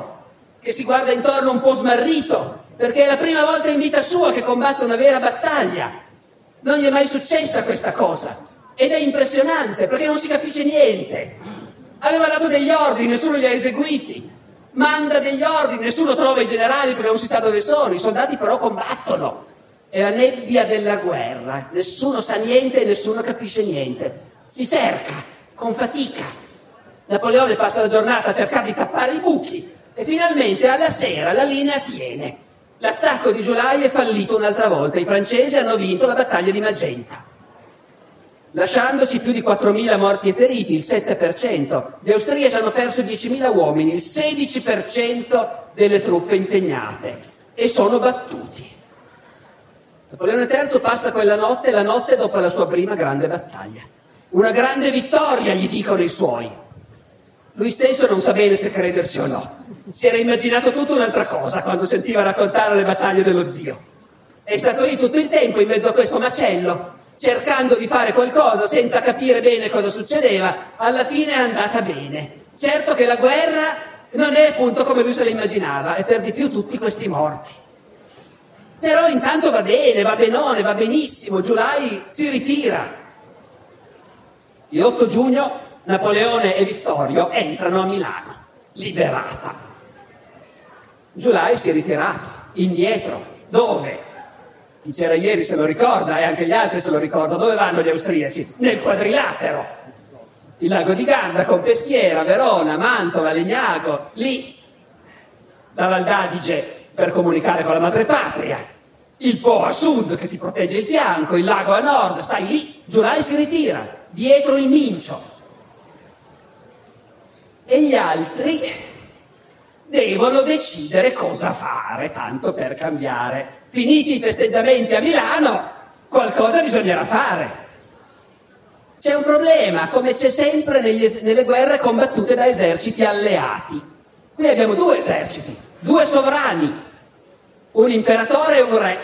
che si guarda intorno un po' smarrito, perché è la prima volta in vita sua che combatte una vera battaglia. Non gli è mai successa questa cosa. Ed è impressionante perché non si capisce niente. Aveva dato degli ordini, nessuno li ha eseguiti manda degli ordini, nessuno trova i generali perché non si sa dove sono, i soldati però combattono. È la nebbia della guerra, nessuno sa niente e nessuno capisce niente. Si cerca con fatica. Napoleone passa la giornata a cercare di tappare i buchi e finalmente alla sera la linea tiene. L'attacco di Giulai è fallito un'altra volta, i francesi hanno vinto la battaglia di Magenta lasciandoci più di 4.000 morti e feriti, il 7%. Gli austriaci hanno perso 10.000 uomini, il 16% delle truppe impegnate e sono battuti. Napoleone III passa quella notte, la notte dopo la sua prima grande battaglia. Una grande vittoria, gli dicono i suoi. Lui stesso non sa bene se crederci o no. Si era immaginato tutta un'altra cosa quando sentiva raccontare le battaglie dello zio. È stato lì tutto il tempo in mezzo a questo macello, cercando di fare qualcosa senza capire bene cosa succedeva, alla fine è andata bene. Certo che la guerra non è appunto come lui se la immaginava, e per di più tutti questi morti. Però intanto va bene, va benone, va benissimo, Giulai si ritira. Il 8 giugno Napoleone e Vittorio entrano a Milano, liberata. Giulai si è ritirato, indietro. Dove? Chi c'era ieri se lo ricorda e anche gli altri se lo ricordano. Dove vanno gli austriaci? Nel quadrilatero. Il lago di Garda con Peschiera, Verona, Mantova, Legnago, lì. La Val d'Adige per comunicare con la madrepatria. Il Po a sud che ti protegge il fianco, il lago a nord, stai lì. Giulai si ritira, dietro il Mincio. E gli altri devono decidere cosa fare, tanto per cambiare. Finiti i festeggiamenti a Milano, qualcosa bisognerà fare. C'è un problema, come c'è sempre negli, nelle guerre combattute da eserciti alleati. Qui abbiamo due eserciti, due sovrani, un imperatore e un re.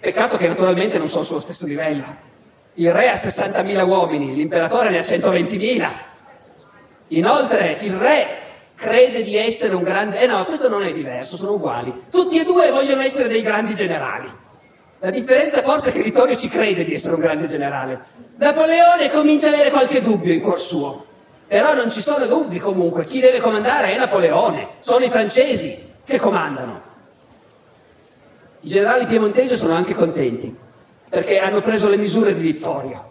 Peccato che naturalmente non sono sullo stesso livello. Il re ha 60.000 uomini, l'imperatore ne ha 120.000. Inoltre il re crede di essere un grande... Eh no, questo non è diverso, sono uguali. Tutti e due vogliono essere dei grandi generali. La differenza forse è che Vittorio ci crede di essere un grande generale. Napoleone comincia ad avere qualche dubbio in cuor suo. Però non ci sono dubbi comunque. Chi deve comandare è Napoleone. Sono i francesi che comandano. I generali piemontesi sono anche contenti perché hanno preso le misure di Vittorio.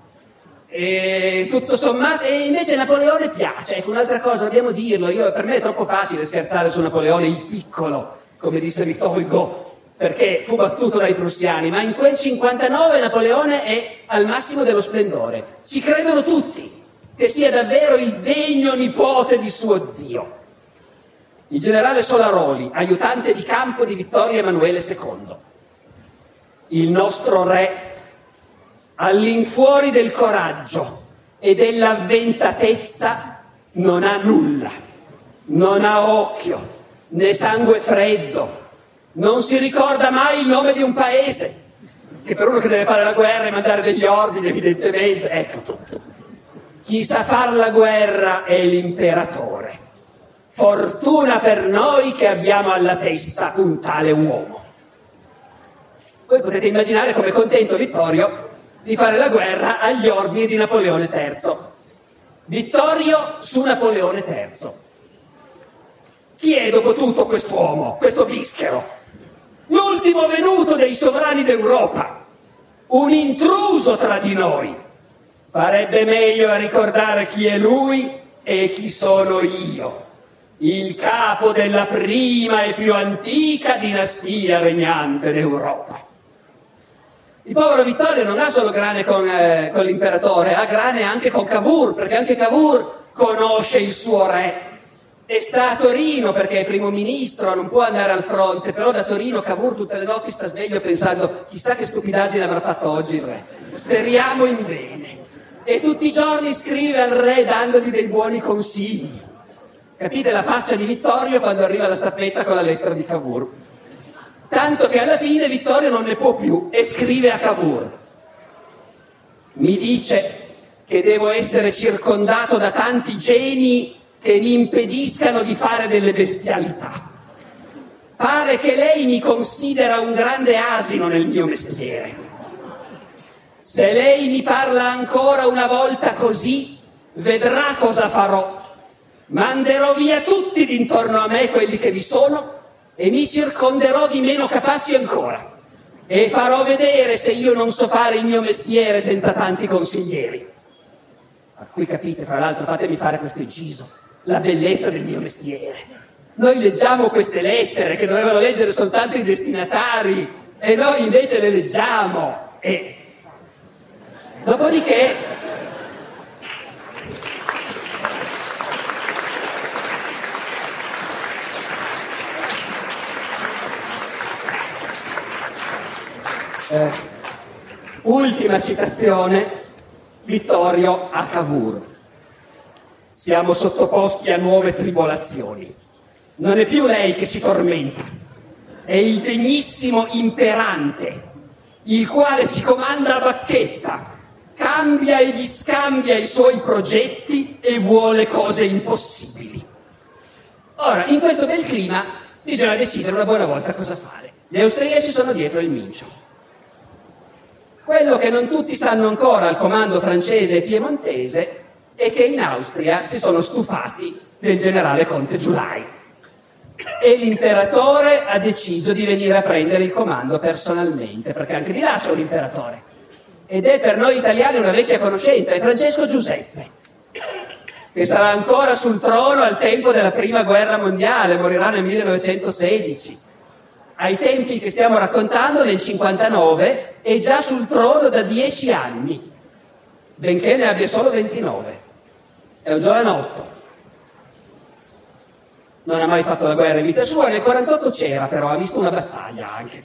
E tutto sommato, e invece Napoleone piace, ecco un'altra cosa, dobbiamo dirlo, io, per me è troppo facile scherzare su Napoleone il piccolo, come disse Victor Hugo, perché fu battuto dai prussiani, ma in quel 59 Napoleone è al massimo dello splendore. Ci credono tutti che sia davvero il degno nipote di suo zio. Il generale Solaroli, aiutante di campo di Vittorio Emanuele II. Il nostro re, all'infuori del coraggio e dell'avventatezza, non ha nulla, non ha occhio, né sangue freddo, non si ricorda mai il nome di un paese, che per uno che deve fare la guerra e mandare degli ordini, evidentemente, ecco. Chi sa fare la guerra è l'imperatore. Fortuna per noi che abbiamo alla testa un tale uomo. Voi potete immaginare come contento Vittorio di fare la guerra agli ordini di Napoleone III. Vittorio su Napoleone III. Chi è dopo tutto quest'uomo, questo bischero? L'ultimo venuto dei sovrani d'Europa, un intruso tra di noi. Farebbe meglio a ricordare chi è lui e chi sono io, il capo della prima e più antica dinastia regnante d'Europa. Il povero Vittorio non ha solo grane con, eh, con l'imperatore, ha grane anche con Cavour, perché anche Cavour conosce il suo re. E sta a Torino perché è primo ministro, non può andare al fronte, però da Torino Cavour tutte le notti sta sveglio pensando chissà che stupidaggine avrà fatto oggi il re. Speriamo in bene. E tutti i giorni scrive al re dandogli dei buoni consigli. Capite la faccia di Vittorio quando arriva la staffetta con la lettera di Cavour? tanto che alla fine Vittorio non ne può più e scrive a Cavour. Mi dice che devo essere circondato da tanti geni che mi impediscano di fare delle bestialità. Pare che lei mi considera un grande asino nel mio mestiere. Se lei mi parla ancora una volta così, vedrà cosa farò. Manderò via tutti d'intorno a me quelli che vi sono e mi circonderò di meno capaci ancora e farò vedere se io non so fare il mio mestiere senza tanti consiglieri. A cui capite, fra l'altro, fatemi fare questo inciso, la bellezza del mio mestiere. Noi leggiamo queste lettere che dovevano leggere soltanto i destinatari e noi invece le leggiamo e dopodiché Eh, ultima citazione, Vittorio a Cavour. Siamo sottoposti a nuove tribolazioni. Non è più lei che ci tormenta, è il degnissimo imperante, il quale ci comanda a bacchetta, cambia e discambia i suoi progetti e vuole cose impossibili. Ora, in questo bel clima bisogna decidere una buona volta cosa fare. Gli austriaci sono dietro il mincio. Quello che non tutti sanno ancora al comando francese e piemontese è che in Austria si sono stufati del generale Conte Giulai e l'imperatore ha deciso di venire a prendere il comando personalmente, perché anche di là c'è un imperatore. Ed è per noi italiani una vecchia conoscenza, è Francesco Giuseppe, che sarà ancora sul trono al tempo della prima guerra mondiale, morirà nel 1916 ai tempi che stiamo raccontando, nel 59, è già sul trono da dieci anni, benché ne abbia solo 29. È un giovanotto. Non ha mai fatto la guerra in vita sua, nel 48 c'era però, ha visto una battaglia anche.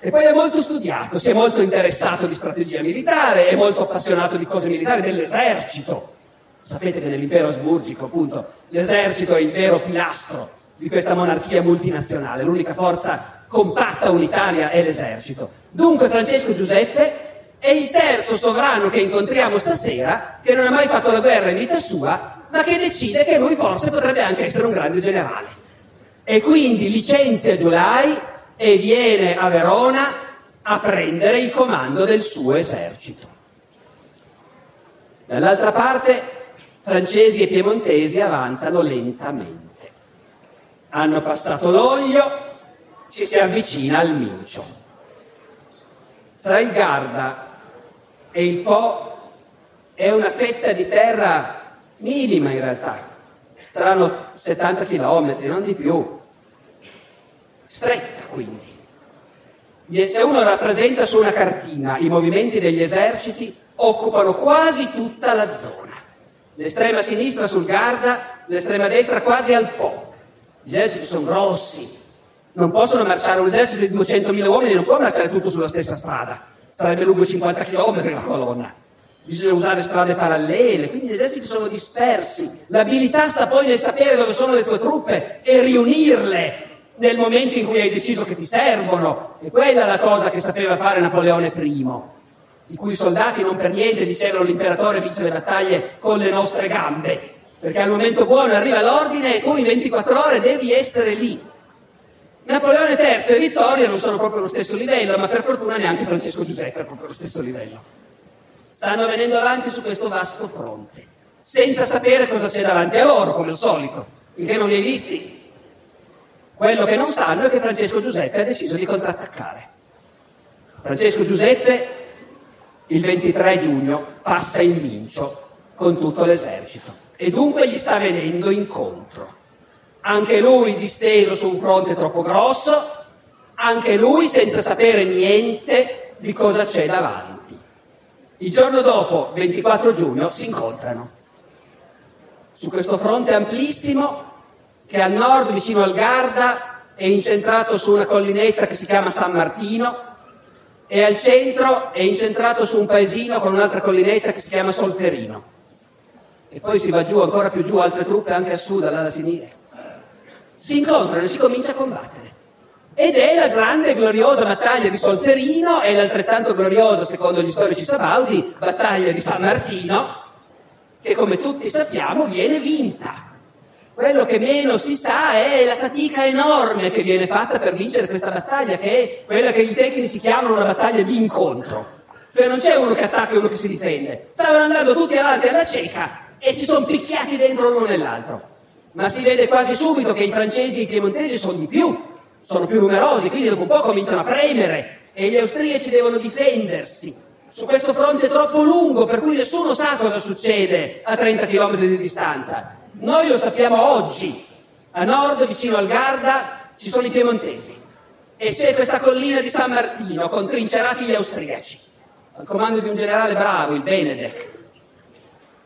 E poi è molto studiato, si è molto interessato di strategia militare, è molto appassionato di cose militari, dell'esercito. Sapete che nell'impero asburgico, appunto, l'esercito è il vero pilastro di questa monarchia multinazionale, l'unica forza compatta unitaria è l'esercito. Dunque Francesco Giuseppe è il terzo sovrano che incontriamo stasera che non ha mai fatto la guerra in vita sua, ma che decide che lui forse potrebbe anche essere un grande generale. E quindi licenzia Giulai e viene a Verona a prendere il comando del suo esercito. Dall'altra parte francesi e piemontesi avanzano lentamente. Hanno passato l'Oglio, ci si avvicina al Mincio. Tra il Garda e il Po è una fetta di terra minima in realtà, saranno 70 km, non di più, stretta quindi. Se uno rappresenta su una cartina i movimenti degli eserciti, occupano quasi tutta la zona. L'estrema sinistra sul Garda, l'estrema destra quasi al Po Gli eserciti sono grossi, non possono marciare un esercito di 200.000 uomini, non può marciare tutto sulla stessa strada, sarebbe lungo 50 km la colonna. Bisogna usare strade parallele, quindi gli eserciti sono dispersi. L'abilità sta poi nel sapere dove sono le tue truppe e riunirle nel momento in cui hai deciso che ti servono. E quella è la cosa che sapeva fare Napoleone I, i cui soldati non per niente dicevano l'imperatore vince le battaglie con le nostre gambe, perché al momento buono arriva l'ordine e tu in 24 ore devi essere lì. Napoleone III e Vittorio non sono proprio allo stesso livello, ma per fortuna neanche Francesco Giuseppe è proprio allo stesso livello. Stanno venendo avanti su questo vasto fronte, senza sapere cosa c'è davanti a loro, come al solito, finché non li hai visti. Quello che non sanno è che Francesco Giuseppe ha deciso di contrattaccare. Francesco Giuseppe il 23 giugno passa in Mincio con tutto l'esercito e dunque gli sta venendo incontro anche lui disteso su un fronte troppo grosso, anche lui senza sapere niente di cosa c'è davanti. Il giorno dopo, 24 giugno, si incontrano su questo fronte amplissimo che al nord, vicino al Garda, è incentrato su una collinetta che si chiama San Martino e al centro è incentrato su un paesino con un'altra collinetta che si chiama Solferino. E poi si va giù, ancora più giù, altre truppe anche a sud, alla sinistra si incontrano e si comincia a combattere. Ed è la grande e gloriosa battaglia di Solferino e l'altrettanto gloriosa, secondo gli storici sabaudi, battaglia di San Martino, che come tutti sappiamo viene vinta. Quello che meno si sa è la fatica enorme che viene fatta per vincere questa battaglia, che è quella che i tecnici chiamano una battaglia di incontro. Cioè non c'è uno che attacca e uno che si difende. Stavano andando tutti avanti alla cieca e si sono picchiati dentro l'uno nell'altro ma si vede quasi subito che i francesi e i piemontesi sono di più, sono più numerosi, quindi dopo un po' cominciano a premere e gli austriaci devono difendersi. Su questo fronte troppo lungo per cui nessuno sa cosa succede a 30 km di distanza. Noi lo sappiamo oggi, a nord vicino al Garda ci sono i piemontesi. E c'è questa collina di San Martino con trincerati gli austriaci, al comando di un generale bravo, il Benedek,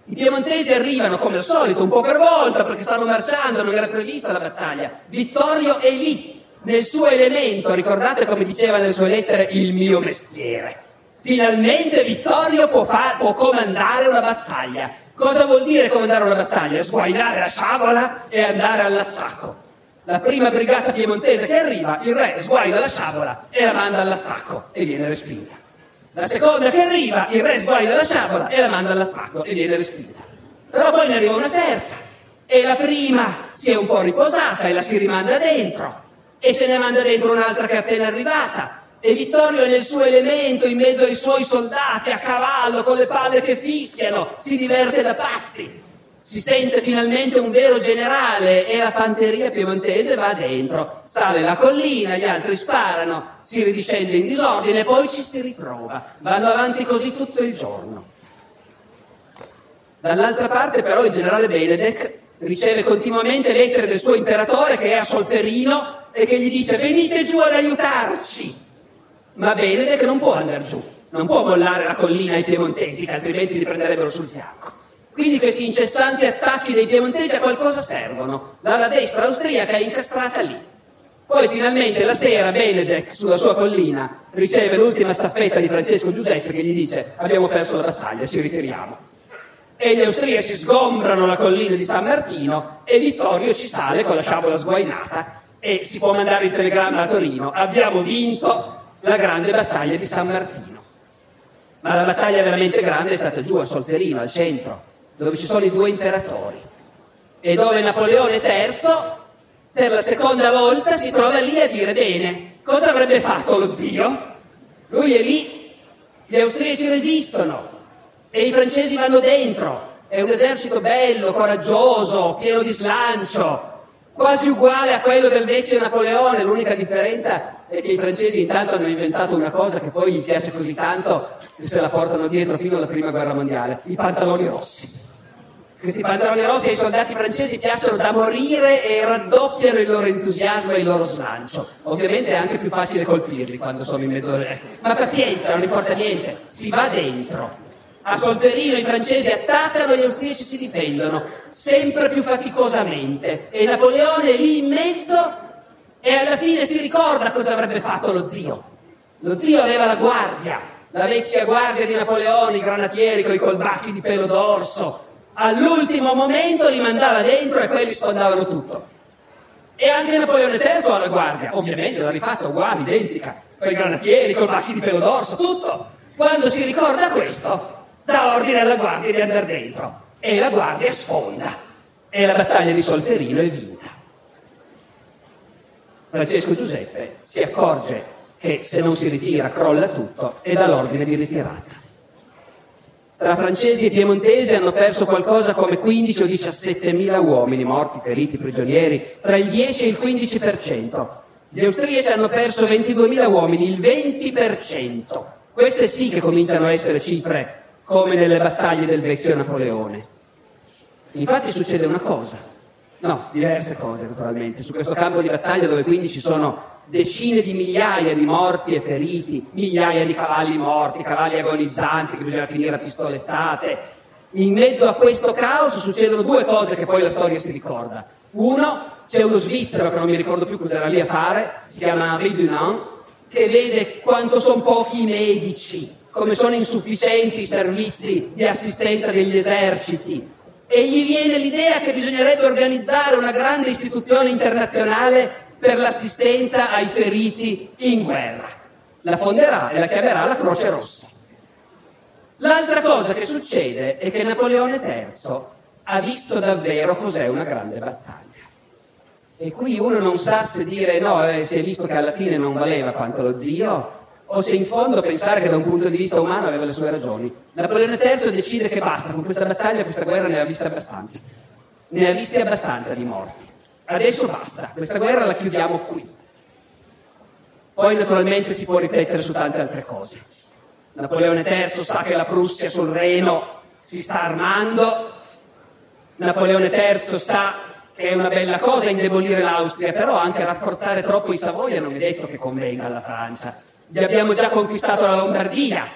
i piemontesi arrivano come al solito, un po' per volta, perché stanno marciando, non era prevista la battaglia. Vittorio è lì, nel suo elemento, ricordate come diceva nelle sue lettere, il mio mestiere. Finalmente Vittorio può, far, può comandare una battaglia. Cosa vuol dire comandare una battaglia? Sguainare la sciabola e andare all'attacco. La prima brigata piemontese che arriva, il re sguaina la sciabola e la manda all'attacco e viene respinta. La seconda che arriva, il re sguaida la sciabola e la manda all'attacco e viene respinta. Però poi ne arriva una terza e la prima si è un po' riposata e la si rimanda dentro e se ne manda dentro un'altra che è appena arrivata e Vittorio è nel suo elemento in mezzo ai suoi soldati a cavallo con le palle che fischiano, si diverte da pazzi si sente finalmente un vero generale e la fanteria piemontese va dentro, sale la collina, gli altri sparano, si ridiscende in disordine, poi ci si riprova, vanno avanti così tutto il giorno. Dall'altra parte però il generale Benedek riceve continuamente lettere del suo imperatore che è a Solferino e che gli dice venite giù ad aiutarci. Ma Benedek non può andare giù, non può mollare la collina ai piemontesi che altrimenti li prenderebbero sul fianco. Quindi questi incessanti attacchi dei piemontesi a qualcosa servono. L'ala destra austriaca è incastrata lì. Poi finalmente la sera Benedek sulla sua collina riceve l'ultima staffetta di Francesco Giuseppe che gli dice abbiamo perso la battaglia, ci ritiriamo. E gli austriaci sgombrano la collina di San Martino e Vittorio ci sale con la sciabola sguainata e si può mandare il telegramma a Torino. Abbiamo vinto la grande battaglia di San Martino. Ma la battaglia veramente grande è stata giù a Solferino, al centro dove ci sono i due imperatori e dove Napoleone III per la seconda volta si trova lì a dire bene, cosa avrebbe fatto lo zio? Lui è lì, gli austriaci resistono e i francesi vanno dentro, è un esercito bello, coraggioso, pieno di slancio, quasi uguale a quello del vecchio Napoleone, l'unica differenza è che i francesi intanto hanno inventato una cosa che poi gli piace così tanto che se la portano dietro fino alla prima guerra mondiale, i pantaloni rossi. Questi pantaloni rossi ai soldati francesi piacciono da morire e raddoppiano il loro entusiasmo e il loro slancio. Ovviamente è anche più facile colpirli quando sono in mezzo alle... Ecco. Ma pazienza, non importa niente, si va dentro. A Solferino i francesi attaccano e gli austriaci si difendono, sempre più faticosamente. E Napoleone lì in mezzo e alla fine si ricorda cosa avrebbe fatto lo zio. Lo zio aveva la guardia, la vecchia guardia di Napoleone, i granatieri con i colbacchi di pelo d'orso. All'ultimo momento li mandava dentro e quelli sfondavano tutto. E anche Napoleone III ha la guardia, ovviamente l'ha rifatta uguale, identica, con i granatieri, col bacchi di pelo d'orso, tutto. Quando si ricorda questo, dà ordine alla guardia di andare dentro e la guardia sfonda e la battaglia di Solferino è vinta. Francesco Giuseppe si accorge che se non si ritira crolla tutto e dà l'ordine di ritirata. Tra francesi e piemontesi hanno perso qualcosa come 15 o 17 mila uomini, morti, feriti, prigionieri, tra il 10 e il 15%. Gli austriaci hanno perso 22 mila uomini, il 20%. Queste sì che cominciano a essere cifre come nelle battaglie del vecchio Napoleone. Infatti succede una cosa, no, diverse cose naturalmente, su questo campo di battaglia dove quindi ci sono decine di migliaia di morti e feriti, migliaia di cavalli morti, cavalli agonizzanti che bisogna finire a pistolettate. In mezzo a questo caos succedono due cose che poi la storia si ricorda. Uno, c'è uno svizzero che non mi ricordo più cos'era lì a fare, si chiama Henri Dunant, che vede quanto sono pochi i medici come sono insufficienti i servizi di assistenza degli eserciti e gli viene l'idea che bisognerebbe organizzare una grande istituzione internazionale per l'assistenza ai feriti in guerra. La fonderà e la chiamerà la Croce Rossa. L'altra cosa che succede è che Napoleone III ha visto davvero cos'è una grande battaglia. E qui uno non sa se dire no, eh, si è visto che alla fine non valeva quanto lo zio, o se in fondo pensare che da un punto di vista umano aveva le sue ragioni. Napoleone III decide che basta, con questa battaglia, questa guerra ne ha viste abbastanza. Ne ha viste abbastanza di morti. Adesso basta, questa guerra la chiudiamo qui. Poi naturalmente si può riflettere su tante altre cose. Napoleone III sa che la Prussia sul Reno si sta armando, Napoleone III sa che è una bella cosa indebolire l'Austria, però anche rafforzare troppo i Savoia non è detto che convenga alla Francia gli abbiamo già conquistato la Lombardia,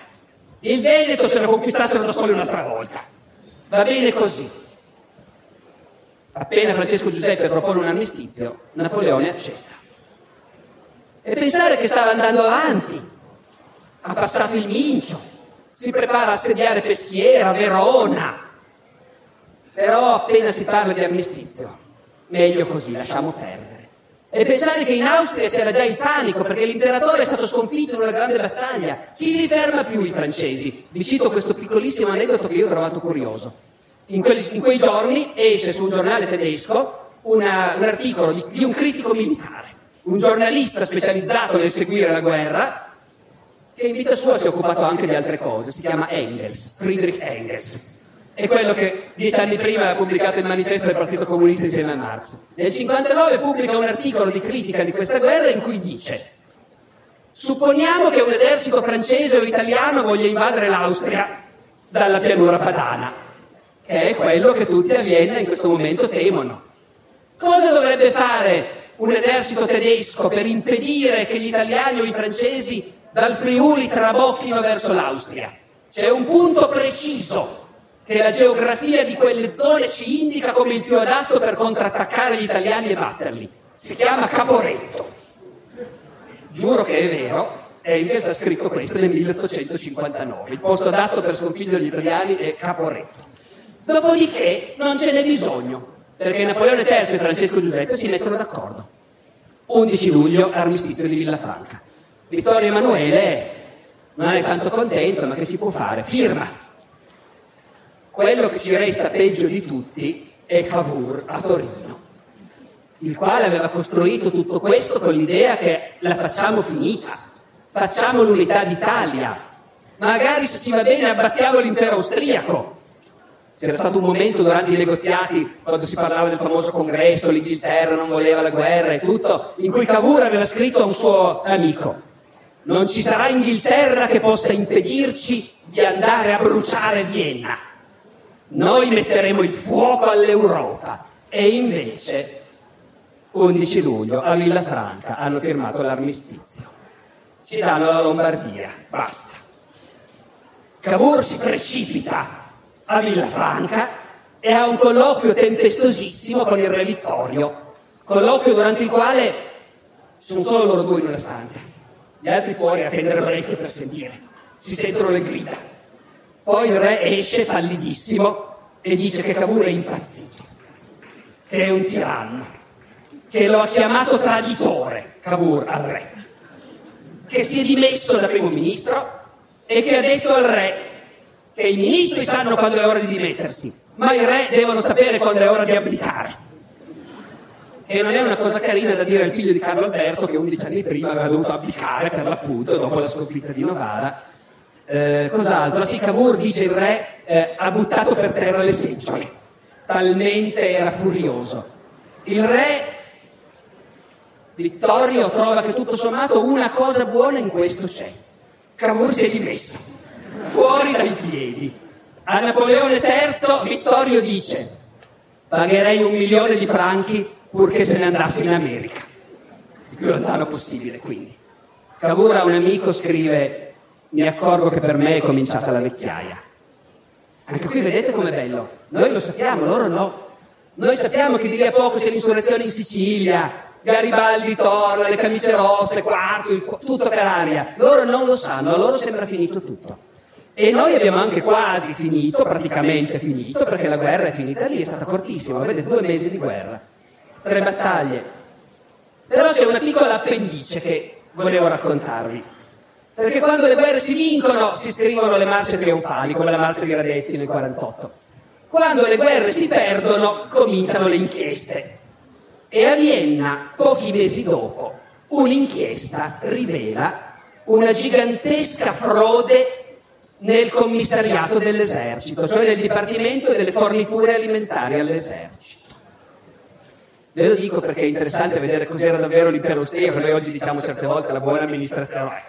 il Veneto se lo conquistassero da soli un'altra volta. Va bene così. Appena Francesco Giuseppe propone un armistizio, Napoleone accetta. E pensare che stava andando avanti, ha passato il Mincio, si prepara a assediare Peschiera, Verona. Però appena si parla di armistizio, meglio così, lasciamo perdere. E pensare che in Austria c'era già il panico perché l'imperatore è stato sconfitto in una grande battaglia. Chi li ferma più i francesi? Vi cito questo piccolissimo aneddoto che io ho trovato curioso. In, quelli, in quei giorni esce su un giornale tedesco una, un articolo di, di un critico militare, un giornalista specializzato nel seguire la guerra, che in vita sua si è occupato anche di altre cose. Si chiama Engels, Friedrich Engels è quello che dieci anni prima ha pubblicato il manifesto del Partito Comunista insieme a Marx. Nel 1959 pubblica un articolo di critica di questa guerra in cui dice supponiamo che un esercito francese o italiano voglia invadere l'Austria dalla pianura padana, che è quello che tutti a Vienna in questo momento temono. Cosa dovrebbe fare un esercito tedesco per impedire che gli italiani o i francesi dal Friuli trabocchino verso l'Austria? C'è un punto preciso che la geografia di quelle zone ci indica come il più adatto per contrattaccare gli italiani e batterli. Si chiama Caporetto. Giuro che è vero, Engels ha scritto questo nel 1859. Il posto adatto per sconfiggere gli italiani è Caporetto. Dopodiché non ce n'è bisogno, perché Napoleone III e Francesco Giuseppe si mettono d'accordo. 11 luglio, armistizio di Villafranca. Vittorio Emanuele non è tanto contento, ma che ci può fare? Firma quello che ci resta peggio di tutti è Cavour a Torino, il quale aveva costruito tutto questo con l'idea che la facciamo finita, facciamo l'unità d'Italia, magari se ci va bene abbattiamo l'impero austriaco. C'era stato un momento durante i negoziati, quando si parlava del famoso congresso, l'Inghilterra non voleva la guerra e tutto, in cui Cavour aveva scritto a un suo amico, non ci sarà Inghilterra che possa impedirci di andare a bruciare Vienna noi metteremo il fuoco all'Europa. E invece, 11 luglio, a Villafranca hanno firmato l'armistizio. Ci danno la Lombardia, basta. Cavour si precipita a Villafranca e ha un colloquio tempestosissimo con il re Vittorio, colloquio durante il quale sono solo loro due in una stanza, gli altri fuori a prendere l'orecchio per sentire, si sentono le grida. Poi il re esce pallidissimo e dice che Cavour è impazzito, che è un tiranno, che lo ha chiamato traditore, Cavour, al re, che si è dimesso da primo ministro e che ha detto al re che i ministri sanno quando è ora di dimettersi, ma i re devono sapere quando è ora di abdicare. E non è una cosa carina da dire al figlio di Carlo Alberto che 11 anni prima aveva dovuto abdicare per l'appunto dopo la sconfitta di Novara eh, cos'altro? Sì, Cavour dice il re eh, ha buttato per terra le seggiole, talmente era furioso. Il re Vittorio trova che tutto sommato una cosa buona in questo c'è. Cavour si è dimesso, fuori dai piedi. A Napoleone III Vittorio dice pagherei un milione di franchi purché se ne andassi in America. Il più lontano possibile, quindi. Cavour un amico scrive mi accorgo che per me è cominciata la vecchiaia. Anche qui vedete com'è bello. Noi lo sappiamo, loro no. Noi sappiamo che di lì a poco c'è l'insurrezione in Sicilia, Garibaldi torna, le camicie rosse, quarto, il, tutto per aria. Loro non lo sanno, a loro sembra finito tutto. E noi abbiamo anche quasi finito, praticamente finito, perché la guerra è finita lì, è stata cortissima, vedete, due mesi di guerra, tre battaglie. Però c'è una piccola appendice che volevo raccontarvi. Perché quando le guerre si vincono si scrivono le marce trionfali, come la marcia di Radetzky nel 48. Quando le guerre si perdono cominciano le inchieste. E a Vienna, pochi mesi dopo, un'inchiesta rivela una gigantesca frode nel commissariato dell'esercito, cioè nel Dipartimento delle forniture alimentari all'esercito. Ve lo dico perché è interessante vedere cos'era davvero l'impero austriaco, noi oggi diciamo certe volte la buona amministrazione.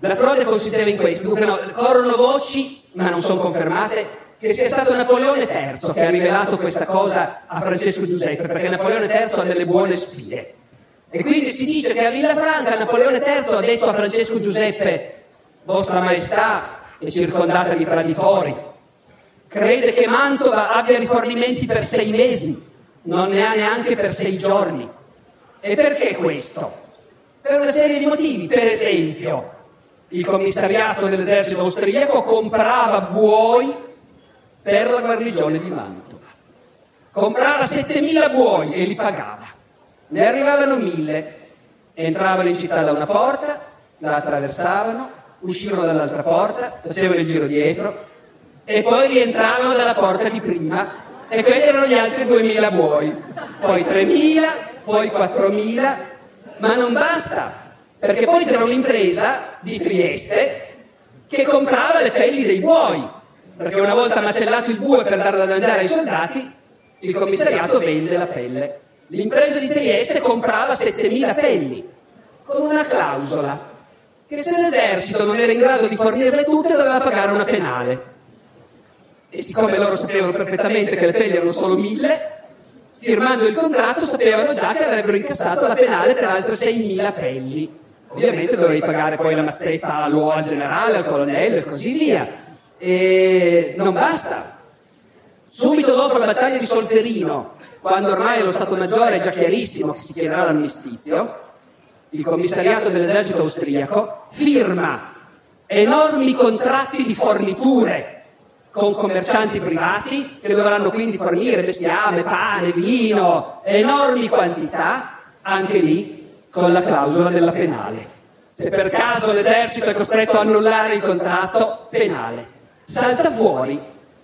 La frode consisteva in questo, dunque no, corrono voci, ma non sono confermate, che sia stato Napoleone III che ha rivelato questa cosa a Francesco Giuseppe, perché Napoleone III ha delle buone spie. E quindi si dice che a Villafranca Napoleone III ha detto a Francesco Giuseppe, Vostra Maestà è circondata di traditori, crede che Mantova abbia rifornimenti per sei mesi, non ne ha neanche per sei giorni. E perché questo? Per una serie di motivi. Per esempio, il commissariato dell'esercito austriaco comprava buoi per la guarnigione di Mantova. Comprava 7.000 buoi e li pagava. Ne arrivavano 1.000, entravano in città da una porta, la attraversavano, uscivano dall'altra porta, facevano il giro dietro e poi rientravano dalla porta di prima e quelli erano gli altri 2.000 buoi. Poi 3.000, poi 4.000, ma non basta perché poi c'era un'impresa di Trieste che comprava le pelli dei buoi, perché una volta macellato il bue per darlo da mangiare ai soldati, il commissariato vende la pelle. L'impresa di Trieste comprava 7.000 pelli, con una clausola, che se l'esercito non era in grado di fornirle tutte doveva pagare una penale. E siccome loro sapevano perfettamente che le pelli erano solo 1.000, firmando il contratto sapevano già che avrebbero incassato la penale per altre 6.000 pelli. Ovviamente dovevi pagare poi la mazzetta al generale, al colonnello e così via. E non basta. Subito dopo la battaglia di Solferino, quando ormai lo Stato Maggiore è già chiarissimo che si chiederà l'armistizio, il commissariato dell'esercito austriaco firma enormi contratti di forniture con commercianti privati che dovranno quindi fornire bestiame, pane, vino, enormi quantità, anche lì con la clausola della penale. Se per caso l'esercito è costretto a annullare il contratto, penale. Salta fuori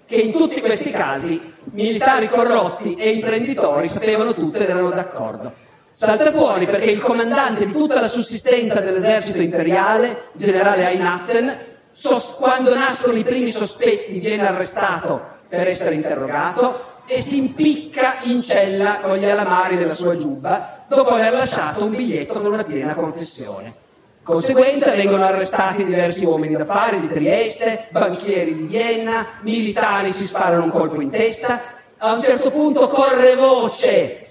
che in tutti questi casi militari corrotti e imprenditori sapevano tutto ed erano d'accordo. Salta fuori perché il comandante di tutta la sussistenza dell'esercito imperiale, generale Einatten, sos- quando nascono i primi sospetti viene arrestato per essere interrogato e si impicca in cella con gli alamari della sua giubba dopo aver lasciato un biglietto con una piena confessione. Conseguenza vengono arrestati diversi uomini d'affari di Trieste, banchieri di Vienna, militari si sparano un colpo in testa, a un certo punto corre voce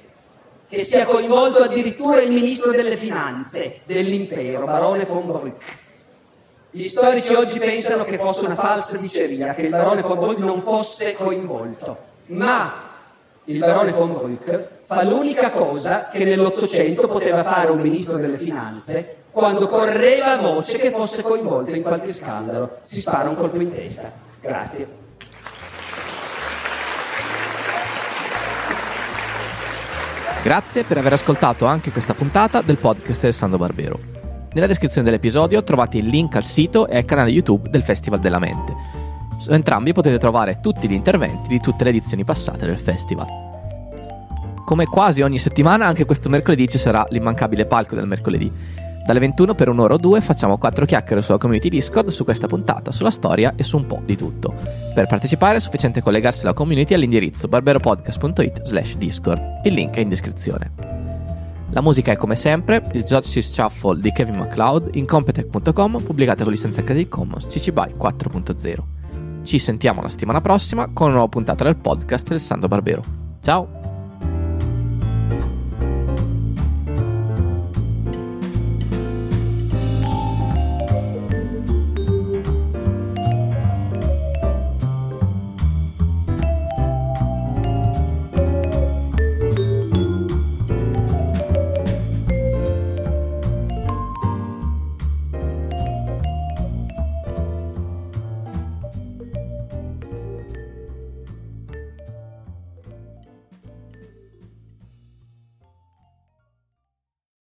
che sia coinvolto addirittura il ministro delle finanze dell'impero, barone von Brück. Gli storici oggi pensano che fosse una falsa diceria, che il barone von Broek non fosse coinvolto, ma il barone von Broek fa l'unica cosa che nell'Ottocento poteva fare un ministro delle finanze quando correva voce che fosse coinvolto in qualche scandalo. Si spara un colpo in testa. Grazie. Grazie per aver ascoltato anche questa puntata del podcast del Sando Barbero. Nella descrizione dell'episodio trovate il link al sito e al canale YouTube del Festival della Mente. Su entrambi potete trovare tutti gli interventi di tutte le edizioni passate del festival. Come quasi ogni settimana, anche questo mercoledì ci sarà l'immancabile palco del mercoledì, dalle 21 per un'ora o due facciamo quattro chiacchiere sulla community Discord su questa puntata, sulla storia e su un po' di tutto. Per partecipare è sufficiente collegarsi alla community all'indirizzo barberopodcast.it slash discord. Il link è in descrizione. La musica è come sempre il Judge's Shuffle di Kevin MacLeod in Competech.com pubblicata con licenza Creative Commons CC BY 4.0. Ci sentiamo la settimana prossima con una nuova puntata del podcast del Sando Barbero. Ciao!